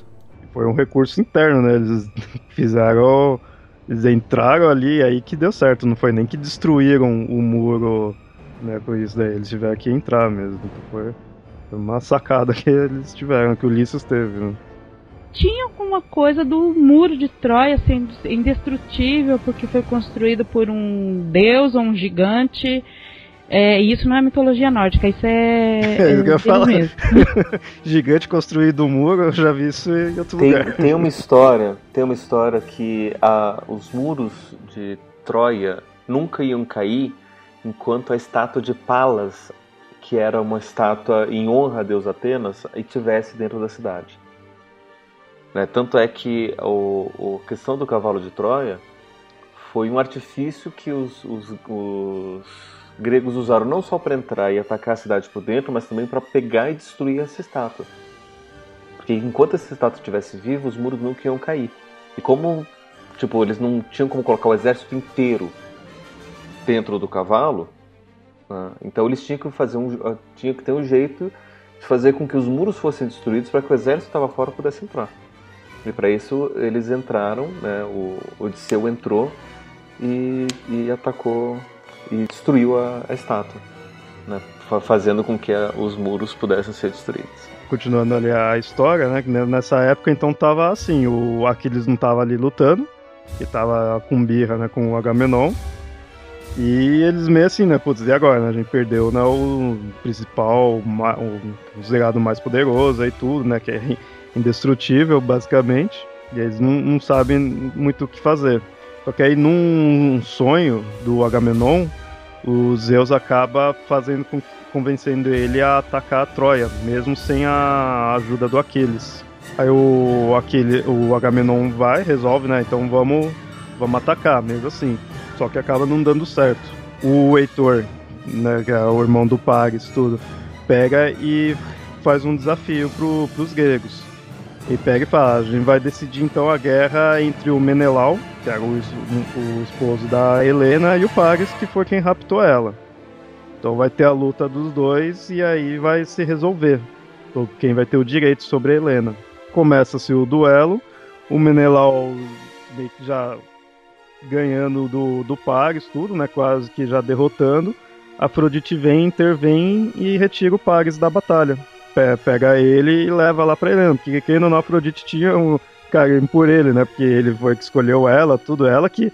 Foi um recurso interno, né? Eles fizeram, eles entraram ali aí que deu certo, não foi nem que destruíram o muro, né? Com isso daí, eles tiveram que entrar mesmo. Foi uma sacada que eles tiveram, que o Ulisses teve, né? Tinha alguma coisa do muro de Troia sendo indestrutível porque foi construído por um deus ou um gigante. É, e isso não é mitologia nórdica, isso é. É, é eu falar. Gigante construído um muro, eu já vi isso em outro tem, lugar. Tem uma história, tem uma história que a, os muros de Troia nunca iam cair enquanto a estátua de Palas, que era uma estátua em honra a Deus Atenas, estivesse dentro da cidade. Né? Tanto é que a questão do cavalo de Troia foi um artifício que os, os, os gregos usaram não só para entrar e atacar a cidade por dentro, mas também para pegar e destruir essa estátua. Porque enquanto essa estátua estivesse viva, os muros nunca iam cair. E como, tipo, eles não tinham como colocar o exército inteiro dentro do cavalo, né? então eles tinham que fazer um, tinham que ter um jeito de fazer com que os muros fossem destruídos para que o exército que estava fora pudesse entrar. E para isso eles entraram, né? O Odisseu entrou e, e atacou e destruiu a, a estátua, né? fazendo com que a, os muros pudessem ser destruídos. Continuando ali a história, né? Nessa época então tava assim, o Aquiles não tava ali lutando, que tava com birra, né? Com o Agamenon. E eles meio assim, né? Putz, e agora? Né? A gente perdeu né, o principal, o, o zerado mais poderoso e tudo, né? Que é indestrutível, basicamente. E eles não, não sabem muito o que fazer. Só que aí, num sonho do Agamenon, o Zeus acaba fazendo convencendo ele a atacar a Troia, mesmo sem a ajuda do Aquiles. Aí o, Aquiles, o Agamenon vai, resolve, né? Então vamos, vamos atacar, mesmo assim. Só que acaba não dando certo. O Heitor, né, que é o irmão do Paris, tudo, pega e faz um desafio pro, pros gregos. E pega e fala, a gente vai decidir então a guerra entre o Menelau, que era o, o esposo da Helena, e o Paris, que foi quem raptou ela. Então vai ter a luta dos dois e aí vai se resolver. Quem vai ter o direito sobre a Helena. Começa-se o duelo, o Menelau já ganhando do, do Paris, tudo, né? Quase que já derrotando. Afrodite vem, intervém e retira o Paris da batalha pega ele e leva lá pra Helena. Porque quem não, Afrodite tinha um carinho por ele, né? Porque ele foi que escolheu ela, tudo ela que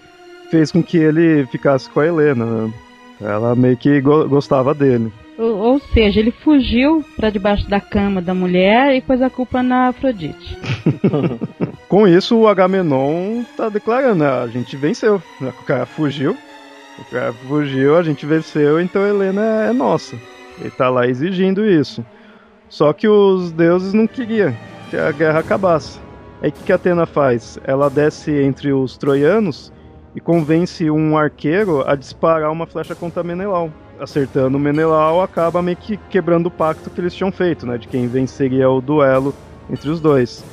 fez com que ele ficasse com a Helena. Né? Ela meio que go gostava dele. Ou, ou, seja, ele fugiu para debaixo da cama da mulher e pôs a culpa na Afrodite. com isso, o Agamenon tá declarando, né? A gente venceu. O cara fugiu. O cara fugiu, a gente venceu, então a Helena é nossa. Ele tá lá exigindo isso. Só que os deuses não queriam que a guerra acabasse. Aí o que, que a Atena faz? Ela desce entre os troianos e convence um arqueiro a disparar uma flecha contra Menelau. Acertando Menelau, acaba meio que quebrando o pacto que eles tinham feito, né? De quem venceria o duelo entre os dois.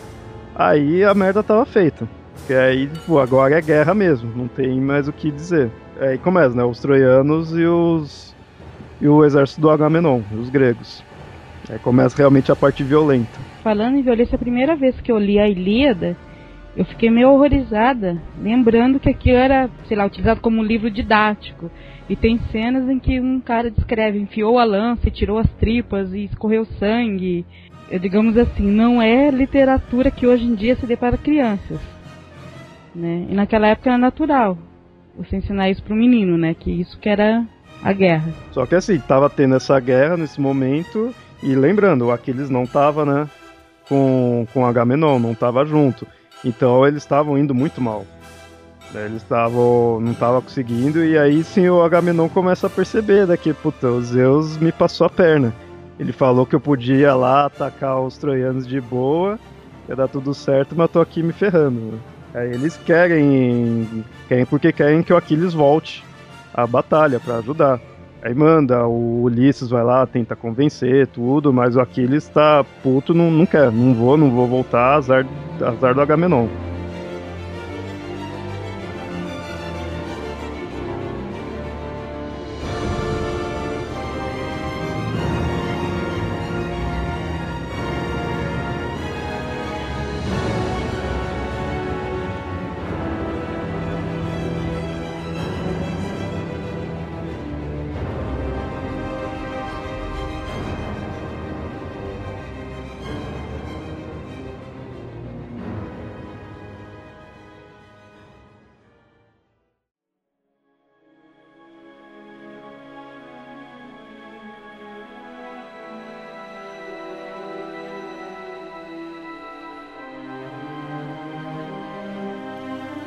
Aí a merda tava feita. Porque aí, pô, agora é guerra mesmo, não tem mais o que dizer. Aí começa, né? Os troianos e os. e o exército do Agamenon, os gregos. Aí começa realmente a parte violenta. Falando em violência, a primeira vez que eu li a Ilíada, eu fiquei meio horrorizada, lembrando que aquilo era, sei lá, utilizado como um livro didático. E tem cenas em que um cara descreve, enfiou a lança e tirou as tripas e escorreu sangue. Eu, digamos assim, não é literatura que hoje em dia se dê para crianças. Né? E naquela época era natural você ensinar isso para o menino, né? Que isso que era a guerra. Só que assim, tava tendo essa guerra nesse momento e lembrando, o Aquiles não estava, né, com, com Agamenon, não estava junto. Então eles estavam indo muito mal. Eles estavam. não estavam conseguindo, e aí sim o Agamenon começa a perceber daqui, né, puta, o Zeus me passou a perna. Ele falou que eu podia lá atacar os troianos de boa, ia dar tudo certo, mas tô aqui me ferrando. Aí eles querem. querem porque querem que o Aquiles volte à batalha para ajudar. Aí manda, o Ulisses vai lá, tenta convencer, tudo, mas o Aquiles tá puto, não, não quer, não vou, não vou voltar, azar, azar do Agamenon.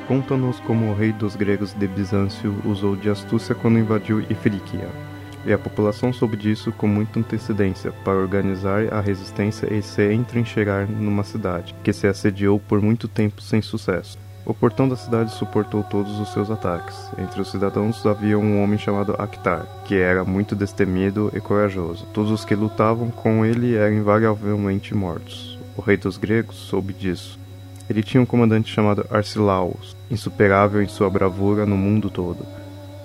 Conta-nos como o rei dos gregos de Bizâncio usou de astúcia quando invadiu Ifríquia, e a população soube disso com muita antecedência para organizar a resistência e se entrincheirar numa cidade, que se assediou por muito tempo sem sucesso. O portão da cidade suportou todos os seus ataques. Entre os cidadãos havia um homem chamado Akhtar, que era muito destemido e corajoso. Todos os que lutavam com ele eram invariavelmente mortos. O rei dos gregos soube disso. Ele tinha um comandante chamado Arcilaus, insuperável em sua bravura no mundo todo.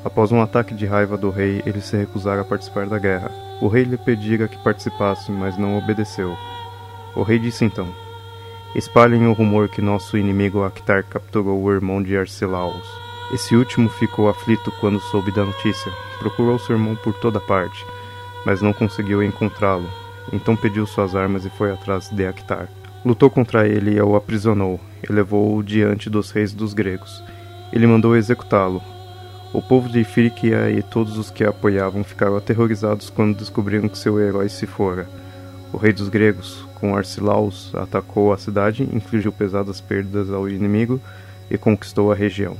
Após um ataque de raiva do rei, ele se recusara a participar da guerra. O rei lhe pedira que participasse, mas não obedeceu. O rei disse então: Espalhem o rumor que nosso inimigo Akhtar capturou o irmão de Arcelaus. Esse último ficou aflito quando soube da notícia. Procurou seu irmão por toda parte, mas não conseguiu encontrá-lo. Então pediu suas armas e foi atrás de Akhtar. Lutou contra ele e o aprisionou, e levou-o diante dos reis dos gregos. Ele mandou executá-lo. O povo de Frígia e todos os que a apoiavam ficaram aterrorizados quando descobriram que seu herói se fora. O rei dos gregos, com Arcilaus, atacou a cidade, infligiu pesadas perdas ao inimigo e conquistou a região.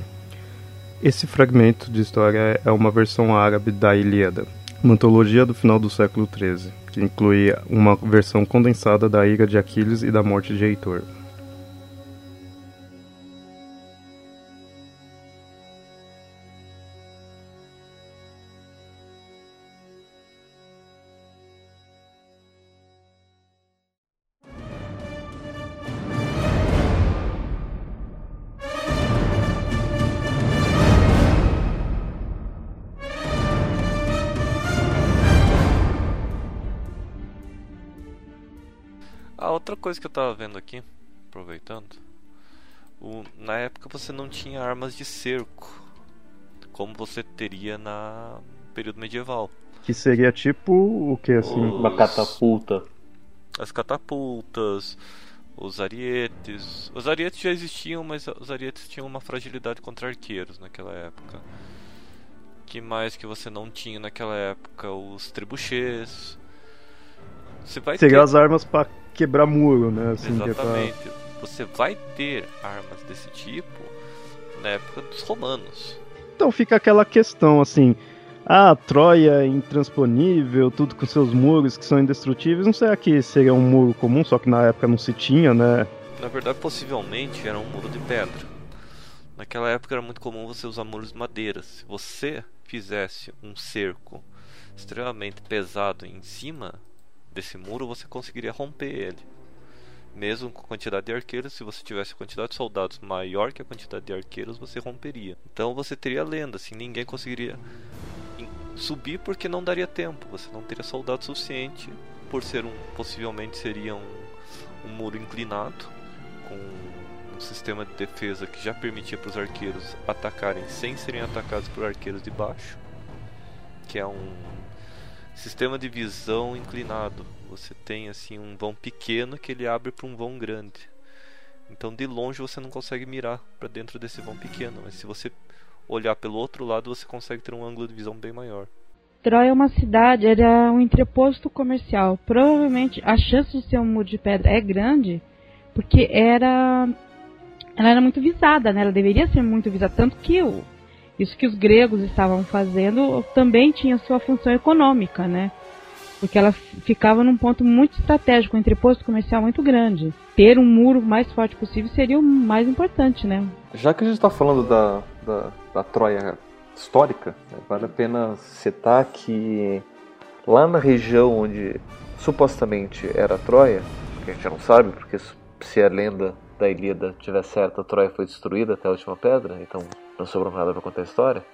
Esse fragmento de história é uma versão árabe da Ilíada, uma antologia do final do século XIII, que inclui uma versão condensada da ira de Aquiles e da morte de Heitor. Coisa que eu tava vendo aqui, aproveitando, o, na época você não tinha armas de cerco, como você teria na período medieval. Que seria tipo o que assim? Os... Uma catapulta. As catapultas, os arietes. Os arietes já existiam, mas os arietes tinham uma fragilidade contra arqueiros naquela época. Que mais que você não tinha naquela época? Os trebuchês. Você vai Seria ter... as armas para quebrar muro, né? Assim, é Exatamente. Pra... Você vai ter armas desse tipo na época dos romanos. Então fica aquela questão assim. Ah, Troia é intransponível, tudo com seus muros que são indestrutíveis. Não será que seria um muro comum, só que na época não se tinha, né? Na verdade, possivelmente era um muro de pedra. Naquela época era muito comum você usar muros de madeira. Se você fizesse um cerco extremamente pesado em cima desse muro, você conseguiria romper ele. Mesmo com a quantidade de arqueiros, se você tivesse a quantidade de soldados maior que a quantidade de arqueiros, você romperia. Então você teria lenda, assim, ninguém conseguiria subir porque não daria tempo. Você não teria soldado suficiente por ser um, possivelmente seria um, um muro inclinado com um sistema de defesa que já permitia para os arqueiros atacarem sem serem atacados por arqueiros de baixo, que é um Sistema de visão inclinado. Você tem assim um vão pequeno que ele abre para um vão grande. Então de longe você não consegue mirar para dentro desse vão pequeno, mas se você olhar pelo outro lado você consegue ter um ângulo de visão bem maior. Troia é uma cidade, era um entreposto comercial. Provavelmente a chance de ser um muro de pedra é grande, porque era ela era muito visada, né? Ela deveria ser muito visada, tanto que o, isso que os gregos estavam fazendo também tinha sua função econômica, né? Porque ela ficava num ponto muito estratégico, um entreposto comercial muito grande. Ter um muro mais forte possível seria o mais importante, né? Já que a gente está falando da, da, da Troia histórica, né, vale a pena citar que lá na região onde supostamente era Troia, que a gente não sabe, porque se a lenda da Ilíada tiver certa, a Troia foi destruída até a última pedra, então não sobrou nada para contar a história.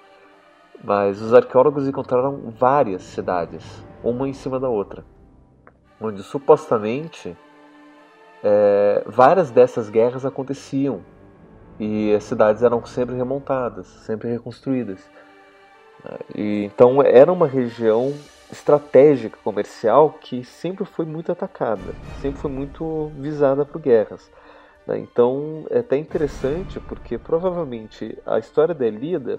Mas os arqueólogos encontraram várias cidades, uma em cima da outra, onde supostamente é, várias dessas guerras aconteciam e as cidades eram sempre remontadas, sempre reconstruídas. E, então era uma região estratégica comercial que sempre foi muito atacada, sempre foi muito visada por guerras. Né? Então é até interessante porque provavelmente a história da Elida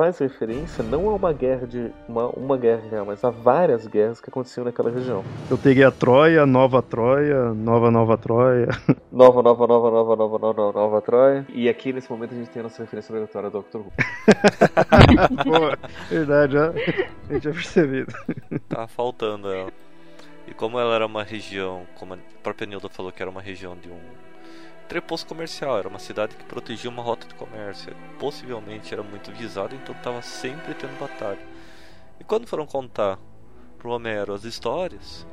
faz referência não a uma guerra de uma, uma guerra real, mas a várias guerras que aconteciam naquela região. Eu teria a Troia, Nova Troia, Nova Nova Troia. Nova, nova, nova, nova, nova, nova, nova Troia. E aqui nesse momento a gente tem a nossa referência obrigatória do Dr. Who. Boa, verdade, já, a gente já percebido. Tá faltando ela. E como ela era uma região, como a própria Nilda falou que era uma região de um entreposto comercial, era uma cidade que protegia uma rota de comércio. Possivelmente era muito visada, então estava sempre tendo batalha. E quando foram contar pro Homero as histórias,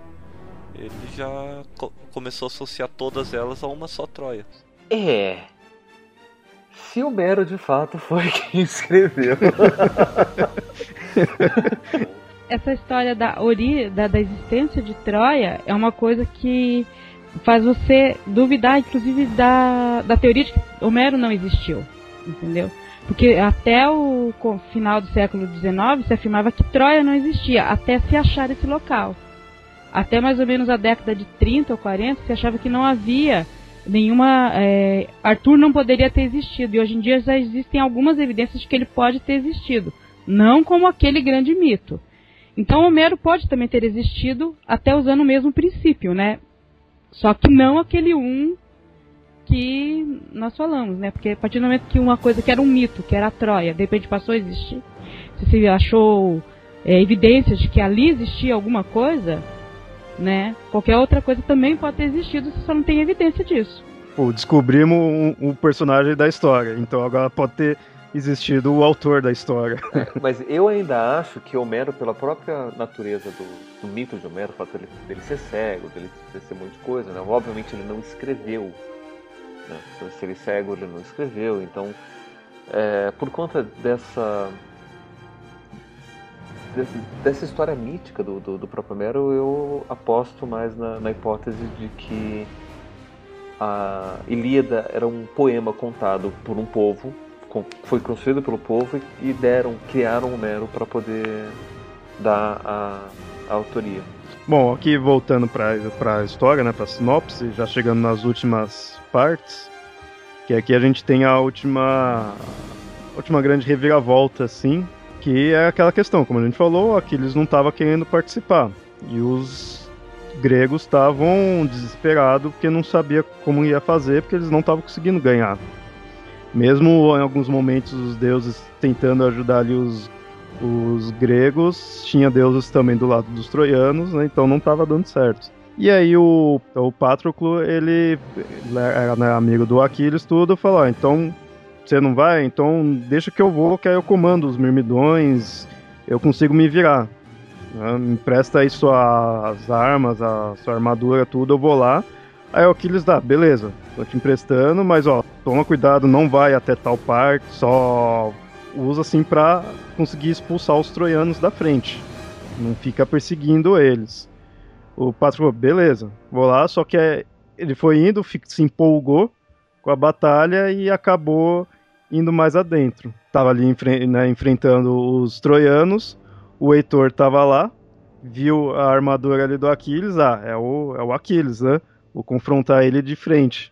ele já co começou a associar todas elas a uma só Troia. É. Se Homero de fato foi quem escreveu. Essa história da, ori da, da existência de Troia é uma coisa que faz você duvidar, inclusive, da, da teoria de que Homero não existiu. Entendeu? Porque até o final do século XIX se afirmava que Troia não existia, até se achar esse local. Até mais ou menos a década de 30 ou 40 se achava que não havia nenhuma. É, Arthur não poderia ter existido. E hoje em dia já existem algumas evidências de que ele pode ter existido. Não como aquele grande mito. Então Homero pode também ter existido até usando o mesmo princípio, né? Só que não aquele um que nós falamos, né? Porque a partir do momento que uma coisa que era um mito, que era a Troia, de repente passou a existir, se você achou é, evidências de que ali existia alguma coisa, né? Qualquer outra coisa também pode ter existido, você só não tem evidência disso. Pô, descobrimos um, um personagem da história, então agora pode ter existido o autor da história. É, mas eu ainda acho que Homero, pela própria natureza do, do mito de Homero, o fato dele, dele ser cego, dele ser um monte de coisa, né? obviamente ele não escreveu. Né? Se ele é cego, ele não escreveu. Então, é, por conta dessa dessa história mítica do, do, do, próprio Homero, eu aposto mais na, na hipótese de que a Ilíada era um poema contado por um povo foi construído pelo povo e deram, criaram Homero para poder dar a, a, autoria. Bom, aqui voltando para a história, né, para a sinopse, já chegando nas últimas partes, que aqui a gente tem a última, a última grande reviravolta, assim, que é aquela questão, como a gente falou, Aquiles não estava querendo participar e os gregos estavam desesperados porque não sabia como ia fazer, porque eles não estavam conseguindo ganhar. Mesmo em alguns momentos os deuses tentando ajudar ali os, os gregos, tinha deuses também do lado dos troianos, né, então não estava dando certo. E aí o, o Patroclo, ele era né, amigo do Aquiles, tudo, falou, ah, então você não vai? Então deixa que eu vou, que aí eu comando os mirmidões, eu consigo me virar. Né? Me empresta aí suas armas, a sua armadura, tudo, eu vou lá. Aí o Aquiles dá, beleza, tô te emprestando, mas ó, toma cuidado, não vai até tal parte, só usa assim pra conseguir expulsar os troianos da frente. Não fica perseguindo eles. O Patroclo, falou, beleza, vou lá, só que é, ele foi indo, se empolgou com a batalha e acabou indo mais adentro. Tava ali né, enfrentando os troianos, o Heitor tava lá, viu a armadura ali do Aquiles, ah, é o, é o Aquiles, né? Vou confrontar ele de frente.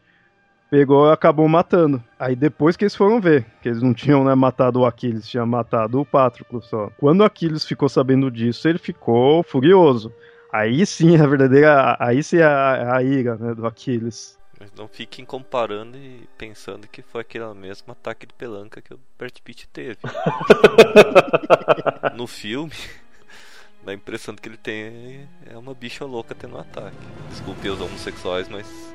Pegou e acabou matando. Aí depois que eles foram ver, que eles não tinham né, matado o Aquiles, tinham matado o Patroclo só. Quando o Aquiles ficou sabendo disso, ele ficou furioso. Aí sim a verdadeira. Aí sim a, a ira né, do Aquiles. Mas não fiquem comparando e pensando que foi aquele mesmo ataque de pelanca que o Bert Pitt teve. no filme, dá a impressão que ele tem é uma bicha louca tendo um ataque. Desculpe os homossexuais, mas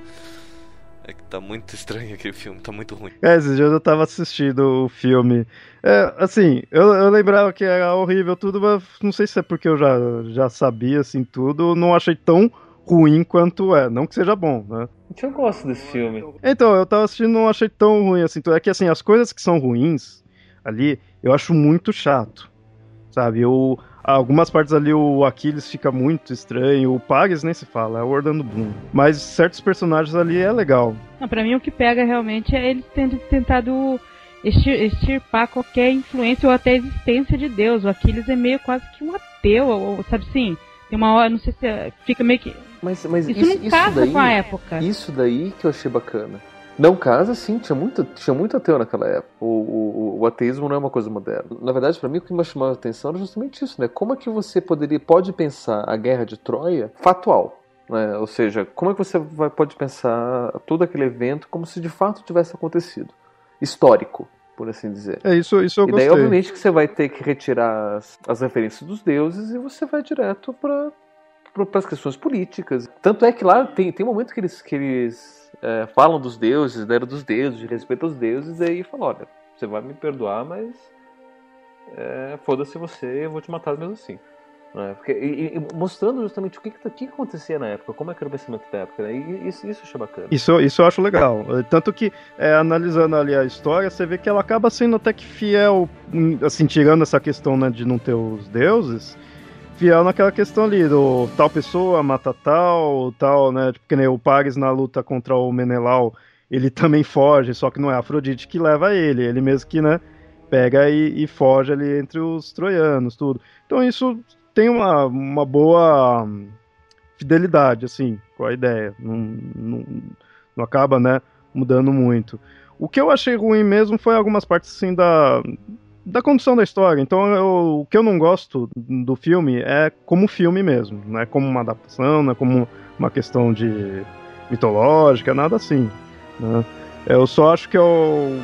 é que tá muito estranho aquele filme, tá muito ruim. É, esses dias eu tava assistindo o filme. É, assim, eu, eu lembrava que era horrível tudo, mas não sei se é porque eu já, já sabia, assim, tudo, não achei tão ruim quanto é. Não que seja bom, né? Eu gosto desse filme. Então, eu tava assistindo não achei tão ruim, assim. É que, assim, as coisas que são ruins ali, eu acho muito chato, sabe? Eu Algumas partes ali o Aquiles fica muito estranho, o Paris nem se fala, é o Orlando Bloom. Mas certos personagens ali é legal. Não, pra mim o que pega realmente é eles tendo tentado extirpar qualquer influência ou até existência de Deus. O Aquiles é meio quase que um ateu, ou, sabe assim? Tem uma hora, não sei se é, fica meio que. Mas, mas isso, isso não casa daí, com a época. Isso daí que eu achei bacana. Não casa, sim, tinha muito, tinha muito ateu naquela época. O, o, o ateísmo não é uma coisa moderna. Na verdade, para mim, o que me chamava a atenção era justamente isso, né? Como é que você poderia, pode pensar a guerra de Troia fatual? Né? Ou seja, como é que você vai, pode pensar todo aquele evento como se de fato tivesse acontecido? Histórico, por assim dizer. É isso, isso eu E daí, gostei. obviamente, que você vai ter que retirar as, as referências dos deuses e você vai direto para para as questões políticas. Tanto é que lá tem, tem um momento que eles, que eles é, falam dos deuses, da era dos deuses, de respeito aos deuses, e aí falam, olha, você vai me perdoar, mas é, foda-se você, eu vou te matar mesmo assim. Né? Porque, e, e, mostrando justamente o que, que, que, acontecia na época, como é era o pensamento da época, né? E isso, isso eu acho bacana. Isso, isso eu acho legal. Tanto que, é, analisando ali a história, você vê que ela acaba sendo até que fiel, hum, assim, tirando essa questão né, de não ter os deuses, fiel naquela questão ali do tal pessoa mata tal, tal, né? Tipo, que nem o Paris na luta contra o Menelau, ele também foge, só que não é Afrodite que leva ele, ele mesmo que, né? Pega e, e foge ali entre os troianos, tudo. Então isso tem uma, uma boa fidelidade, assim, com a ideia. Não, não, não acaba, né, mudando muito. O que eu achei ruim mesmo foi algumas partes, assim, da, da condução da história. Então, eu, o que eu não gosto do filme é como filme mesmo. Não é como uma adaptação, não é como uma questão de mitológica, nada assim. Né? Eu só acho que eu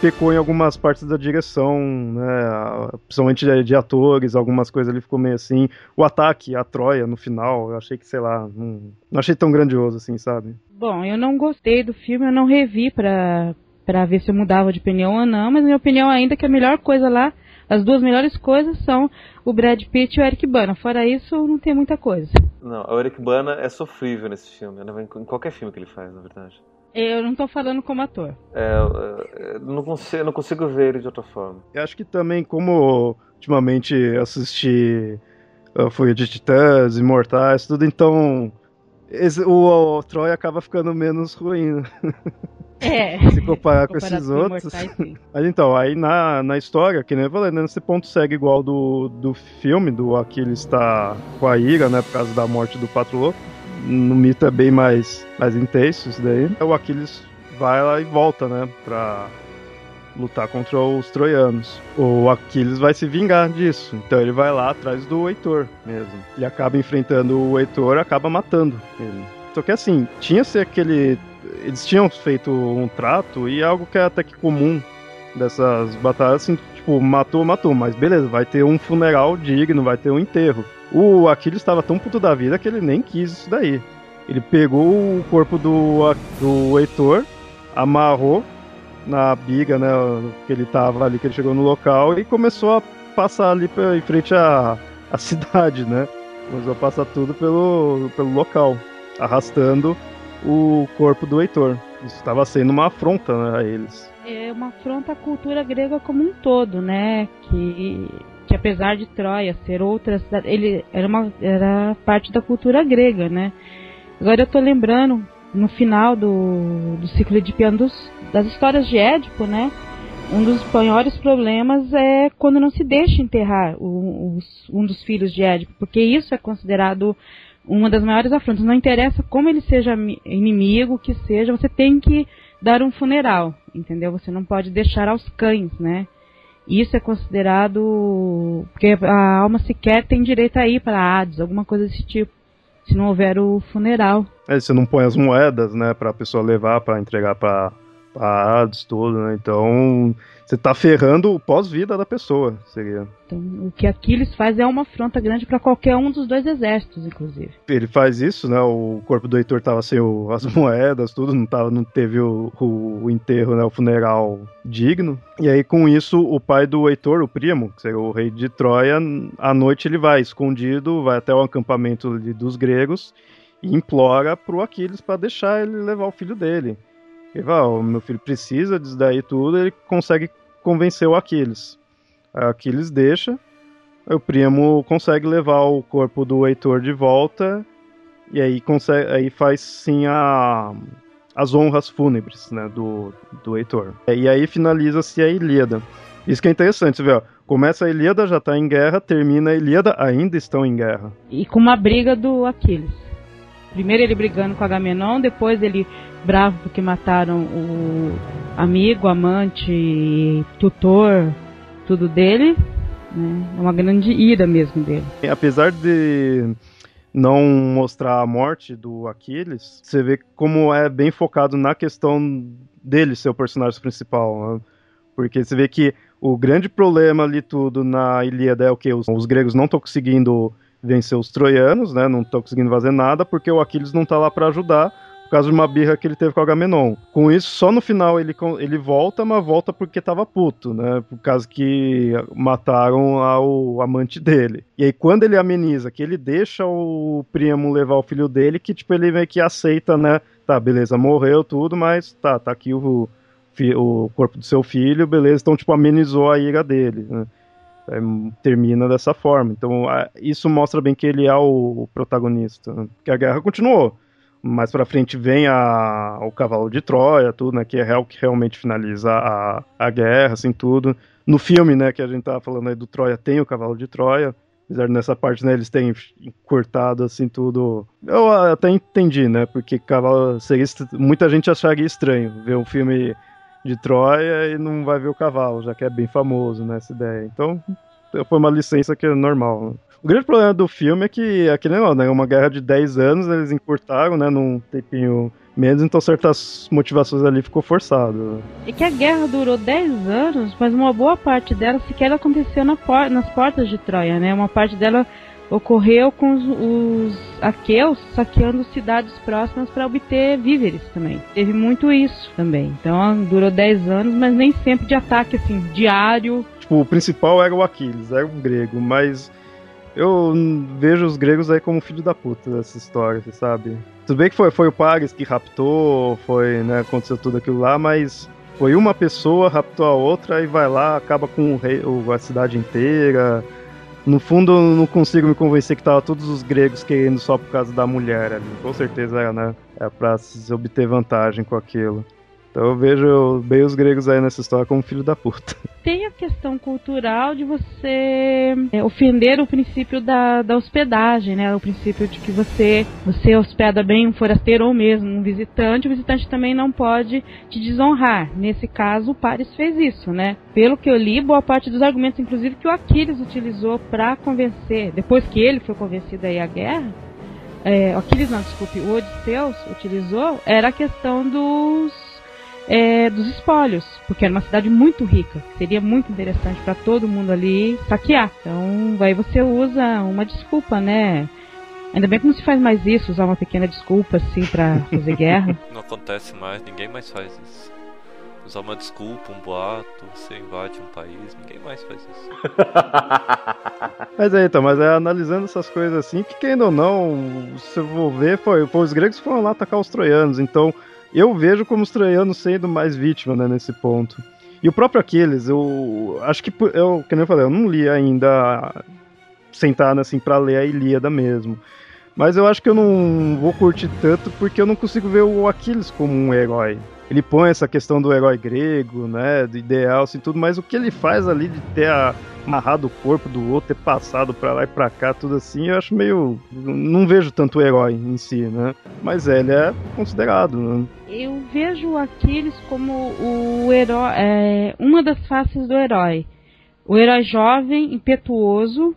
pecou em algumas partes da direção, né? Principalmente de, de, atores, algumas coisas ali ficou meio assim. O ataque à Troia no final, eu achei que, sei lá, não, não achei tão grandioso assim, sabe? Bom, eu não gostei do filme, eu não revi pra, pra ver se eu mudava de opinião ou não, mas minha opinião ainda é que a melhor coisa lá, as duas melhores coisas são o Brad Pitt e o Eric Bana. Fora isso, não tem muita coisa. Não, o Eric Bana é sofrível nesse filme, né? em qualquer filme que ele faz, na verdade. Eu não tô falando como ator. É, não, consigo, não consigo ver ele de outra forma. Eu acho que também, como ultimamente assisti uh, Folha de Titãs, Imortais, tudo, então esse, o, o, Troy acaba ficando menos ruim. É. Se comparar com esses outros. Mas então, aí na, na história, que nem eu falei, né, nesse ponto segue igual do, do filme, do Aquiles está com a ira, né, por causa da morte do Patroloco no mito é bem mais, mais intenso isso daí. O Aquiles vai lá e volta, né, pra lutar contra os troianos. O Aquiles vai se vingar disso, então ele vai lá atrás do Heitor mesmo. Ele acaba enfrentando o Heitor, acaba matando ele. Só que assim, tinha ser aquele. Eles tinham feito um trato e é algo que é até que comum dessas batalhas, assim, tipo, matou, matou, mas beleza, vai ter um funeral digno, vai ter um enterro. O Aquiles estava tão puto da vida que ele nem quis isso daí. Ele pegou o corpo do, do Heitor, amarrou na biga, né, que ele tava ali, que ele chegou no local e começou a passar ali em frente à, à cidade, né? Começou a passar tudo pelo, pelo local, arrastando o corpo do Heitor. Isso estava sendo uma afronta né, a eles. É uma afronta à cultura grega como um todo, né? Que que apesar de Troia ser outra cidade, ele era, uma, era parte da cultura grega, né? Agora eu tô lembrando, no final do, do ciclo de dos, das histórias de Édipo, né? Um dos maiores problemas é quando não se deixa enterrar o, os, um dos filhos de Édipo, porque isso é considerado uma das maiores afrontas. Não interessa como ele seja inimigo, que seja, você tem que dar um funeral, entendeu? Você não pode deixar aos cães, né? Isso é considerado. Porque a alma sequer tem direito a ir para Hades, alguma coisa desse tipo. Se não houver o funeral. É, você não põe as moedas, né, pra pessoa levar para entregar para Hades, tudo, né? Então, você tá ferrando o pós-vida da pessoa, seria. Então, o que Aquiles faz é uma afronta grande para qualquer um dos dois exércitos, inclusive. Ele faz isso, né? O corpo do Heitor tava sem o, as moedas, tudo, não, tava, não teve o, o, o, enterro, né? O funeral digno. E aí, com isso, o pai do Heitor, o primo, que seria o rei de Troia, à noite ele vai escondido, vai até o acampamento dos gregos e implora pro Aquiles para deixar ele levar o filho dele. Ele fala, oh, meu filho precisa disso daí tudo, ele consegue convencer o Aquiles. Aquiles deixa, o primo consegue levar o corpo do Heitor de volta, e aí, consegue, aí faz sim a, as honras fúnebres né, do, do Heitor. E aí finaliza-se a Ilíada. Isso que é interessante, você vê, ó, começa a Ilíada, já está em guerra, termina a Ilíada, ainda estão em guerra. E com uma briga do Aquiles. Primeiro ele brigando com Agamenon, depois ele bravo porque mataram o amigo, amante, tutor, tudo dele. Né? É uma grande ira mesmo dele. Apesar de não mostrar a morte do Aquiles, você vê como é bem focado na questão dele ser o personagem principal. Né? Porque você vê que o grande problema ali tudo na Ilíada é o que? Os, os gregos não estão conseguindo vencer os troianos, né? Não estão conseguindo fazer nada porque o Aquiles não tá lá para ajudar causa de uma birra que ele teve com o Agamenon. Com isso, só no final ele, ele volta, mas volta porque tava puto, né? Por causa que mataram o amante dele. E aí, quando ele ameniza, que ele deixa o Priamo levar o filho dele, que tipo, ele meio que aceita, né? Tá, beleza, morreu tudo, mas tá, tá aqui o, o corpo do seu filho, beleza, então tipo, amenizou a ira dele, né? É, termina dessa forma. Então, isso mostra bem que ele é o, protagonista. Né? Que a guerra continuou mais pra frente vem a, o cavalo de Troia, tudo, né? Que é o que realmente finaliza a, a guerra, assim, tudo. No filme, né, que a gente tava falando aí do Troia, tem o cavalo de Troia. Apesar nessa parte, né, eles têm cortado, assim, tudo. Eu até entendi, né? Porque cavalo seria. Muita gente acharia estranho ver um filme de Troia e não vai ver o cavalo, já que é bem famoso, né, essa ideia. Então, foi uma licença que é normal. Né? O grande problema do filme é que aquele negócio, né? Uma guerra de 10 anos, eles encurtaram, né? Num tempinho menos, então certas motivações ali ficou forçado. É que a guerra durou 10 anos, mas uma boa parte dela sequer aconteceu na por nas portas de Troia, né? Uma parte dela ocorreu com os, os aqueus saqueando cidades próximas para obter víveres também. Teve muito isso também. Então durou 10 anos, mas nem sempre de ataque assim diário. Tipo, o principal era o Aquiles, era um grego, mas eu vejo os gregos aí como filho da puta dessa história, você sabe? Tudo bem que foi, foi o Paris que raptou, foi, né, aconteceu tudo aquilo lá, mas foi uma pessoa, raptou a outra e vai lá, acaba com o rei, a cidade inteira. No fundo, eu não consigo me convencer que tava todos os gregos querendo só por causa da mulher ali. Com certeza é, né? É pra se obter vantagem com aquilo. Então eu vejo bem os gregos aí nessa história como filho da puta. Tem a questão cultural de você é, ofender o princípio da, da hospedagem, né? O princípio de que você, você hospeda bem um forasteiro ou mesmo um visitante, o visitante também não pode te desonrar. Nesse caso, o Paris fez isso, né? Pelo que eu li, boa parte dos argumentos, inclusive, que o Aquiles utilizou para convencer, depois que ele foi convencido aí à guerra, é, Aquiles não, desculpe, o Odisseus utilizou, era a questão dos é, dos espólios, porque era uma cidade muito rica, seria muito interessante para todo mundo ali saquear. Então, aí você usa uma desculpa, né? Ainda bem que não se faz mais isso, usar uma pequena desculpa assim para fazer guerra. Não acontece mais, ninguém mais faz isso. Usar uma desculpa, um boato, você invade um país, ninguém mais faz isso. mas é, então, mas é analisando essas coisas assim, que querendo ou não, se eu vou ver, foi, foi os gregos foram lá atacar os troianos, então eu vejo como os troianos sendo mais vítima né, nesse ponto. E o próprio Aquiles, eu acho que, eu, como eu falei, eu não li ainda sentado assim para ler a Ilíada mesmo. Mas eu acho que eu não vou curtir tanto porque eu não consigo ver o Aquiles como um herói ele põe essa questão do herói grego, né, do ideal, assim, tudo, mas o que ele faz ali de ter amarrado o corpo do outro, ter passado para lá e pra cá, tudo assim, eu acho meio. Não vejo tanto o herói em si, né? Mas é, ele é considerado, né? Eu vejo Aquiles como o herói, é, uma das faces do herói. O herói jovem, impetuoso,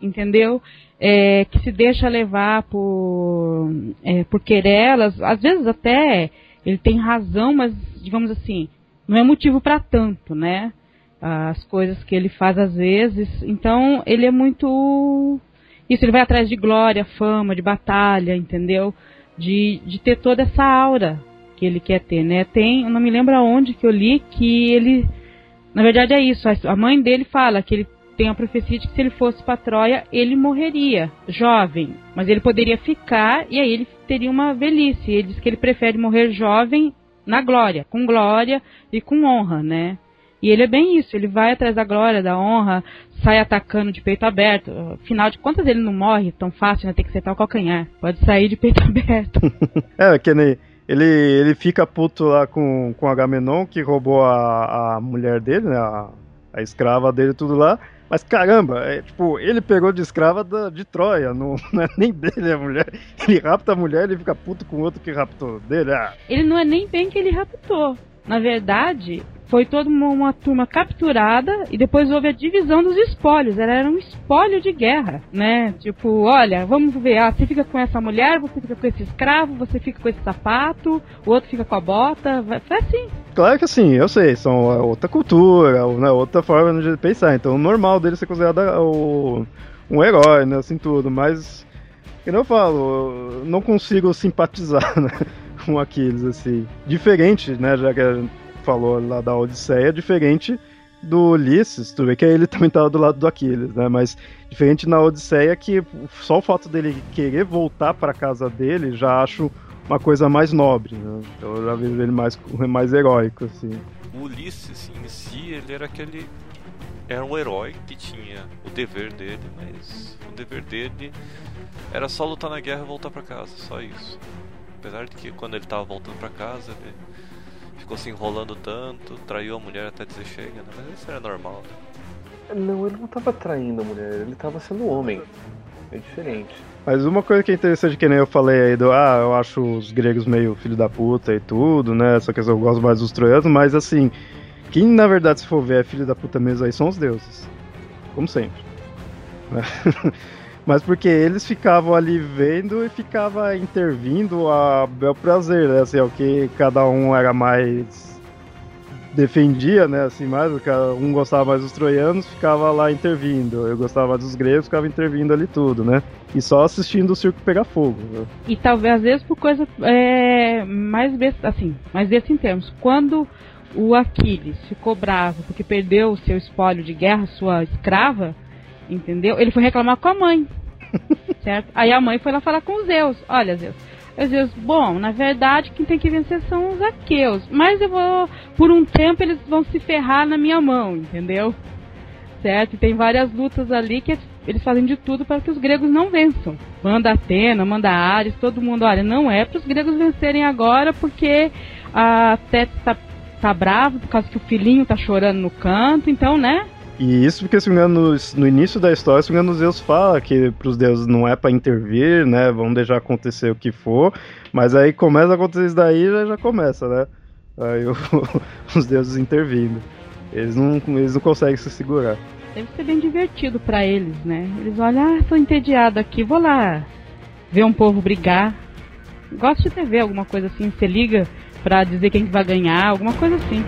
entendeu? É, que se deixa levar por, é, por querelas, às vezes até ele tem razão, mas digamos assim, não é motivo para tanto, né? As coisas que ele faz às vezes. Então, ele é muito. Isso, ele vai atrás de glória, fama, de batalha, entendeu? De, de ter toda essa aura que ele quer ter, né? Tem, eu não me lembro aonde que eu li que ele. Na verdade é isso, a mãe dele fala que ele tem a profecia de que se ele fosse para Troia, ele morreria jovem, mas ele poderia ficar e aí ele teria uma velhice. Ele diz que ele prefere morrer jovem na glória, com glória e com honra, né? E ele é bem isso, ele vai atrás da glória, da honra, sai atacando de peito aberto. Afinal de contas, ele não morre tão fácil, né? Tem que acertar o calcanhar. Pode sair de peito aberto. é, que nem. Ele, ele fica puto lá com, com Agamenon, que roubou a, a mulher dele, né? A, a escrava dele, tudo lá. Mas caramba, é, tipo, ele pegou de escrava da, de Troia, não, não, é nem dele a mulher. Ele rapta a mulher e fica puto com o outro que raptou dele. Ah. Ele não é nem bem que ele raptou. Na verdade, foi toda uma, uma, turma capturada e depois houve a divisão dos espólios. Ela era um espólio de guerra, né? Tipo, olha, vamos ver, ah, você fica com essa mulher, você fica com esse escravo, você fica com esse sapato, o outro fica com a bota. Foi assim. Claro que assim, eu sei, são outra cultura, né, outra forma de pensar. Então, o normal dele ser considerado o, um herói, né, assim tudo, mas eu falo, eu não consigo simpatizar, né, com Aquiles assim. Diferente, né, já que falou lá da Odisseia, diferente do Ulisses, tu vê que ele também tava do lado do Aquiles, né? Mas diferente na Odisseia que só o fato dele querer voltar para casa dele já acho uma coisa mais nobre, né? Então eu já vejo ele mais mais heróico assim. O Ulisses em si, ele era aquele era um herói que tinha o dever dele, mas o dever dele era só lutar na guerra e voltar para casa, só isso. Apesar de que quando ele tava voltando para casa, ele ficou se enrolando tanto, traiu a mulher até dizer chega, né? Mas isso era normal, né? Não, ele não tava traindo a mulher, ele tava sendo homem. É diferente. Mas uma coisa que é interessante, que nem eu falei aí do, ah, eu acho os gregos meio filho da puta e tudo, né? Só que eu gosto mais dos troianos, mas assim, quem na verdade, se for ver, é filho da puta mesmo aí são os deuses. Como sempre. Mas porque eles ficavam ali vendo e ficava intervindo a bel prazer, né? Assim, é o que cada um era mais defendia, né? Assim, mais, um gostava mais dos troianos, ficava lá intervindo. Eu gostava dos gregos, ficava intervindo ali tudo, né? E só assistindo o circo pegar fogo. Né? E talvez às vezes por coisa é, mais assim, mais desse em termos. Quando o Aquiles ficou bravo porque perdeu o seu espólio de guerra, sua escrava, entendeu? Ele foi reclamar com a mãe, certo? Aí a mãe foi lá falar com Zeus. Olha, Zeus. Zeus, bom, na verdade quem tem que vencer são os aqueus, mas eu vou, por um tempo eles vão se ferrar na minha mão, entendeu? Certo? E tem várias lutas ali que eles fazem de tudo para que os gregos não vençam. Manda Atena, manda Ares, todo mundo, olha, não é para os gregos vencerem agora porque a Teta tá, tá bravo por causa que o filhinho tá chorando no canto, então, né? E isso porque, se me engano, no, início da história, se me engano, Zeus fala que pros deuses não é para intervir, né? Vamos deixar acontecer o que for. Mas aí começa a acontecer isso daí já, já começa, né? Aí o, os deuses intervindo. Eles não, eles não conseguem se segurar. Deve ser bem divertido para eles, né? Eles olham, ah, tô entediado aqui, vou lá ver um povo brigar. Gosto de TV, alguma coisa assim, você liga pra dizer quem vai ganhar, alguma coisa assim.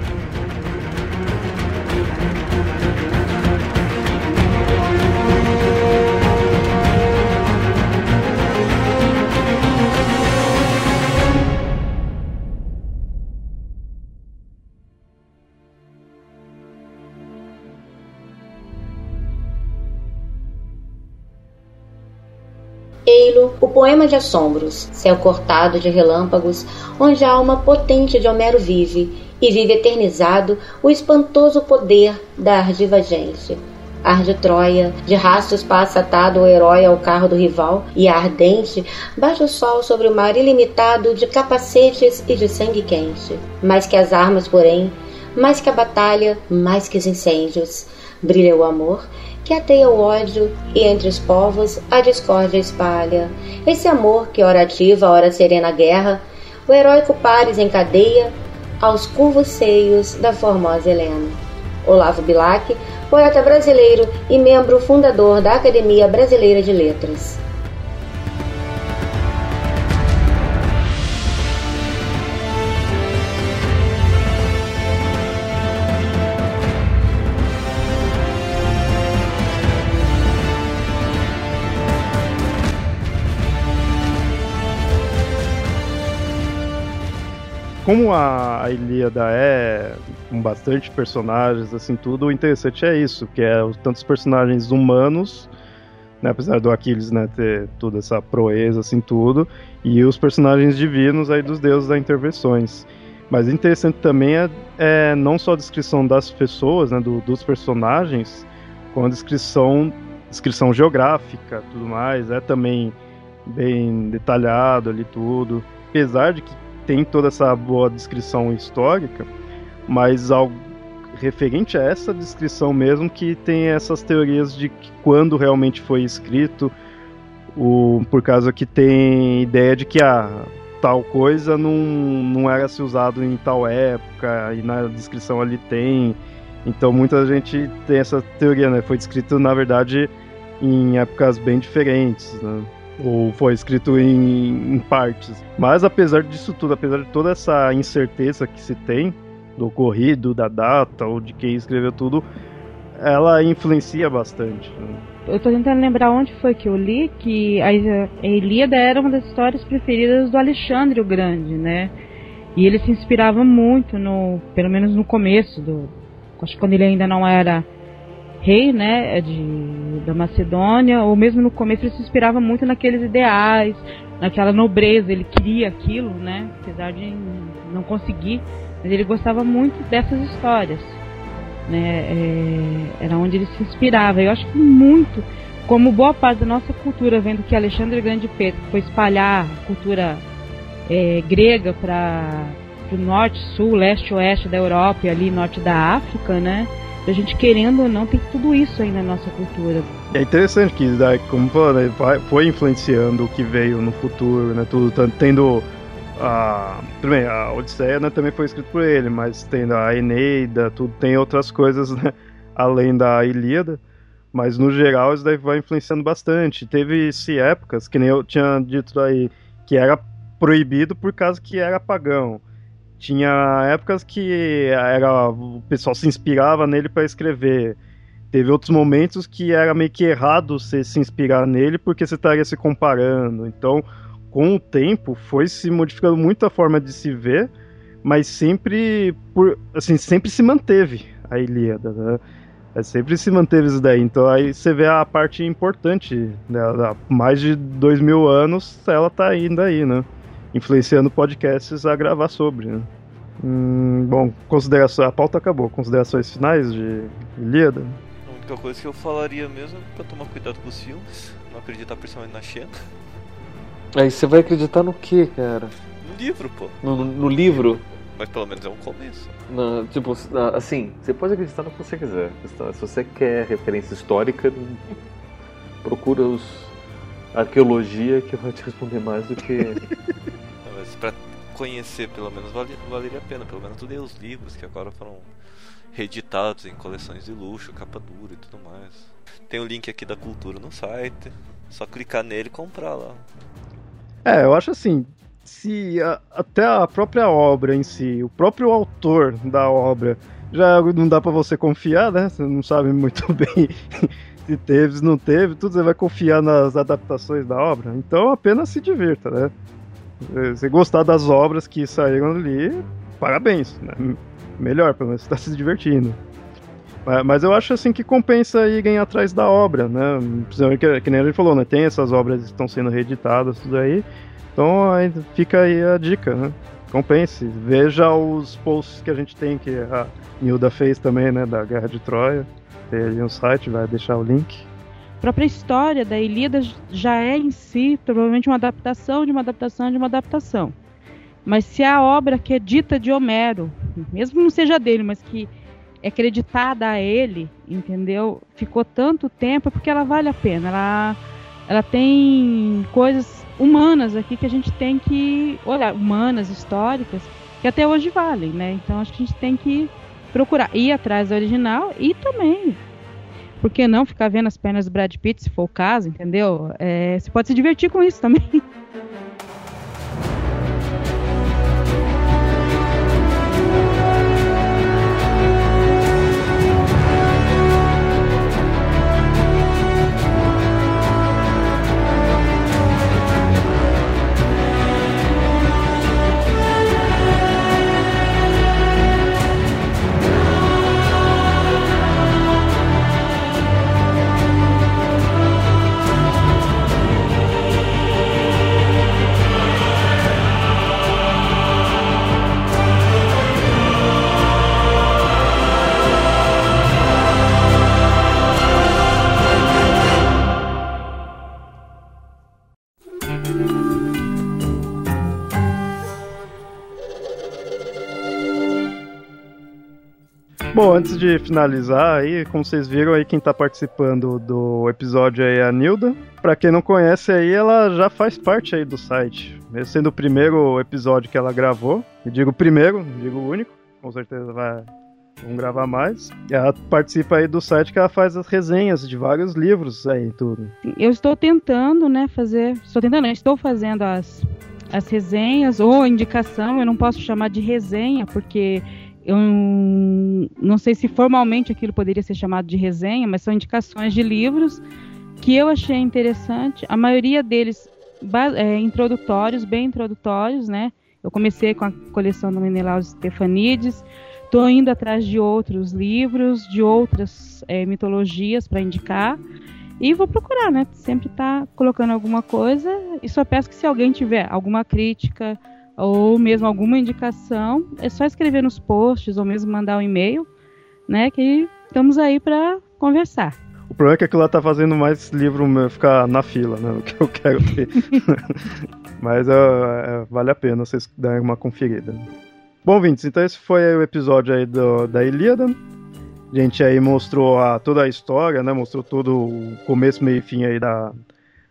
O poema de assombros, céu cortado de relâmpagos, onde a alma potente de Homero vive, e vive eternizado o espantoso poder da ardiva gente. Arde Troia, de rastros passa atado o herói ao carro do rival, e ardente bate o sol sobre o mar ilimitado de capacetes e de sangue quente. Mais que as armas, porém, mais que a batalha, mais que os incêndios, brilha o amor que ateia o ódio e entre os povos a discórdia espalha. Esse amor que ora ativa, ora serena a guerra, o heróico Pares encadeia aos curvos seios da formosa Helena. Olavo Bilac, poeta brasileiro e membro fundador da Academia Brasileira de Letras. Como a, Ilíada é com bastante personagens, assim, tudo, o interessante é isso, que é tantos personagens humanos, né, apesar do Aquiles, né, ter toda essa proeza, assim, tudo, e os personagens divinos aí dos deuses das intervenções. Mas interessante também é, é, não só a descrição das pessoas, né, do, dos personagens, com a descrição, descrição geográfica, tudo mais, é também bem detalhado ali tudo. Apesar de que tem toda essa boa descrição histórica, mas ao referente a essa descrição mesmo que tem essas teorias de que quando realmente foi escrito, o, por causa que tem ideia de que a ah, tal coisa não, não era se usado em tal época e na descrição ali tem. Então muita gente tem essa teoria, né? Foi descrito na verdade em épocas bem diferentes, né? Ou foi escrito em, em, partes. Mas apesar disso tudo, apesar de toda essa incerteza que se tem do ocorrido, da data ou de quem escreveu tudo, ela influencia bastante. Né? eu tô tentando lembrar onde foi que eu li que a, Ilíada era uma das histórias preferidas do Alexandre o Grande, né? E ele se inspirava muito no, pelo menos no começo do, acho que quando ele ainda não era rei, né, de da Macedônia, ou mesmo no começo ele se inspirava muito naqueles ideais, naquela nobreza, ele queria aquilo, né, apesar de não conseguir, mas ele gostava muito dessas histórias né? É, era onde ele se inspirava. Eu acho que muito, como boa parte da nossa cultura, vendo que Alexandre Grande Pedro foi espalhar a cultura é, grega para o norte, sul, leste, oeste da Europa e ali norte da África, né? A gente querendo ou não tem tudo isso aí na nossa cultura. É interessante que, como falou, né, foi influenciando o que veio no futuro, né? Tudo tendo a, também, a Odisseia né, também foi escrita por ele, mas tem a Eneida, tudo, tem outras coisas né, além da Ilíada, mas no geral isso daí vai influenciando bastante. Teve-se épocas, que nem eu tinha dito aí, que era proibido por causa que era pagão. Tinha épocas que era o pessoal se inspirava nele para escrever. Teve outros momentos que era meio que errado você se inspirar nele porque você estaria se comparando. Então, com o tempo foi se modificando muito a forma de se ver, mas sempre por assim sempre se manteve a Ilíada, né? É, sempre se manteve isso daí. Então aí você vê a parte importante dela. Mais de dois mil anos ela tá ainda aí, né? Influenciando podcasts a gravar sobre. Né? Hum, bom, consideração. A pauta acabou. Considerações finais de Ilíada? A única coisa que eu falaria mesmo é pra tomar cuidado com os filmes, não acreditar principalmente na Xena. Aí você vai acreditar no que, cara? No livro, pô. No, no, livro? Mas pelo menos é um começo. Não, tipo, assim, você pode acreditar no que você quiser. Se você quer referência histórica, procura os arqueologia que vai te responder mais do que. Conhecer, pelo menos, valeria a pena. Pelo menos ler os livros que agora foram reeditados em coleções de luxo, capa dura e tudo mais. Tem o link aqui da cultura no site. Só clicar nele e comprar lá. É, eu acho assim, se a, até a própria obra em si, o próprio autor da obra, já não dá para você confiar, né? Você não sabe muito bem se teve, se não teve, tudo você vai confiar nas adaptações da obra. Então apenas se divirta, né? Se gostar das obras que saíram ali, parabéns, né? Melhor, pelo menos você tá se divertindo. Mas eu acho assim que compensa irem atrás da obra, né? Que, que nem gente falou, né? Tem essas obras que estão sendo reeditadas, tudo aí. Então aí fica aí a dica, né? Compense. Veja os posts que a gente tem, que a Nilda fez também, né? Da Guerra de Troia. Tem ali um site, vai deixar o link. Própria história da Ilíada já é em si provavelmente uma adaptação de uma adaptação de uma adaptação. Mas se a obra que é dita de Homero, mesmo não seja dele, mas que é acreditada a ele, entendeu? Ficou tanto tempo é porque ela vale a pena. Ela, ela tem coisas humanas aqui que a gente tem que olhar, humanas, históricas, que até hoje valem, né? Então acho que a gente tem que procurar ir atrás da original e também, por que não ficar vendo as pernas do Brad Pitt, se for o caso, entendeu? É, você pode se divertir com isso também. Bom, antes de finalizar aí, como vocês viram aí, quem tá participando do episódio aí é a Nilda. Pra quem não conhece aí, ela já faz parte aí do site. Mesmo sendo o primeiro episódio que ela gravou. E digo primeiro, digo único. Com certeza vai Vamos gravar mais. E ela participa aí do site que ela faz as resenhas de vários livros aí tudo. Eu estou tentando, né, fazer. Estou tentando, estou fazendo as, as resenhas ou indicação. Eu não posso chamar de resenha, porque eu não sei se formalmente aquilo poderia ser chamado de resenha, mas são indicações de livros que eu achei interessante. A maioria deles é, introdutórios, bem introdutórios, né? Eu comecei com a coleção do Menelaus Stefanides, estou indo atrás de outros livros, de outras é, mitologias para indicar. E vou procurar, né? Sempre tá colocando alguma coisa. E só peço que se alguém tiver alguma crítica ou mesmo alguma indicação, é só escrever nos posts ou mesmo mandar um e-mail, né? Que estamos aí para conversar. O problema é que aquilo lá tá fazendo mais livro ficar na fila, né? O que eu quero ter. Mas uh, vale a pena vocês darem uma conferida. Bom, Vintes, então esse foi o episódio aí do, da Ilíada. A gente aí mostrou a, toda a história, né? Mostrou todo o começo, meio e fim aí da,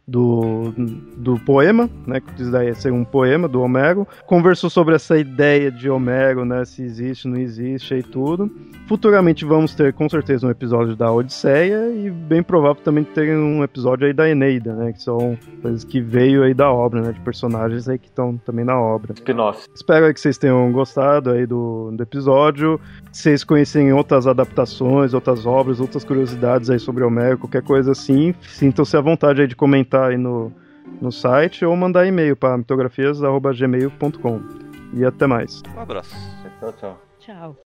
do, do poema, né, que diz daí ser um poema do Homero. Conversou sobre essa ideia de Homero, né, se existe, não existe e tudo. Futuramente vamos ter com certeza um episódio da Odisseia e bem provável também ter um episódio aí da Eneida, né, que são coisas que veio aí da obra, né, de personagens aí que estão também na obra. Spin-off. Espero aí que vocês tenham gostado aí do, do episódio. Se vocês conhecem outras adaptações, outras obras, outras curiosidades aí sobre Homero, qualquer coisa assim, sintam-se à vontade aí de comentar comentar aí no, no site ou mandar e-mail para mitografias.gmail.com. E até mais. Um abraço. Tchau, tchau. Tchau.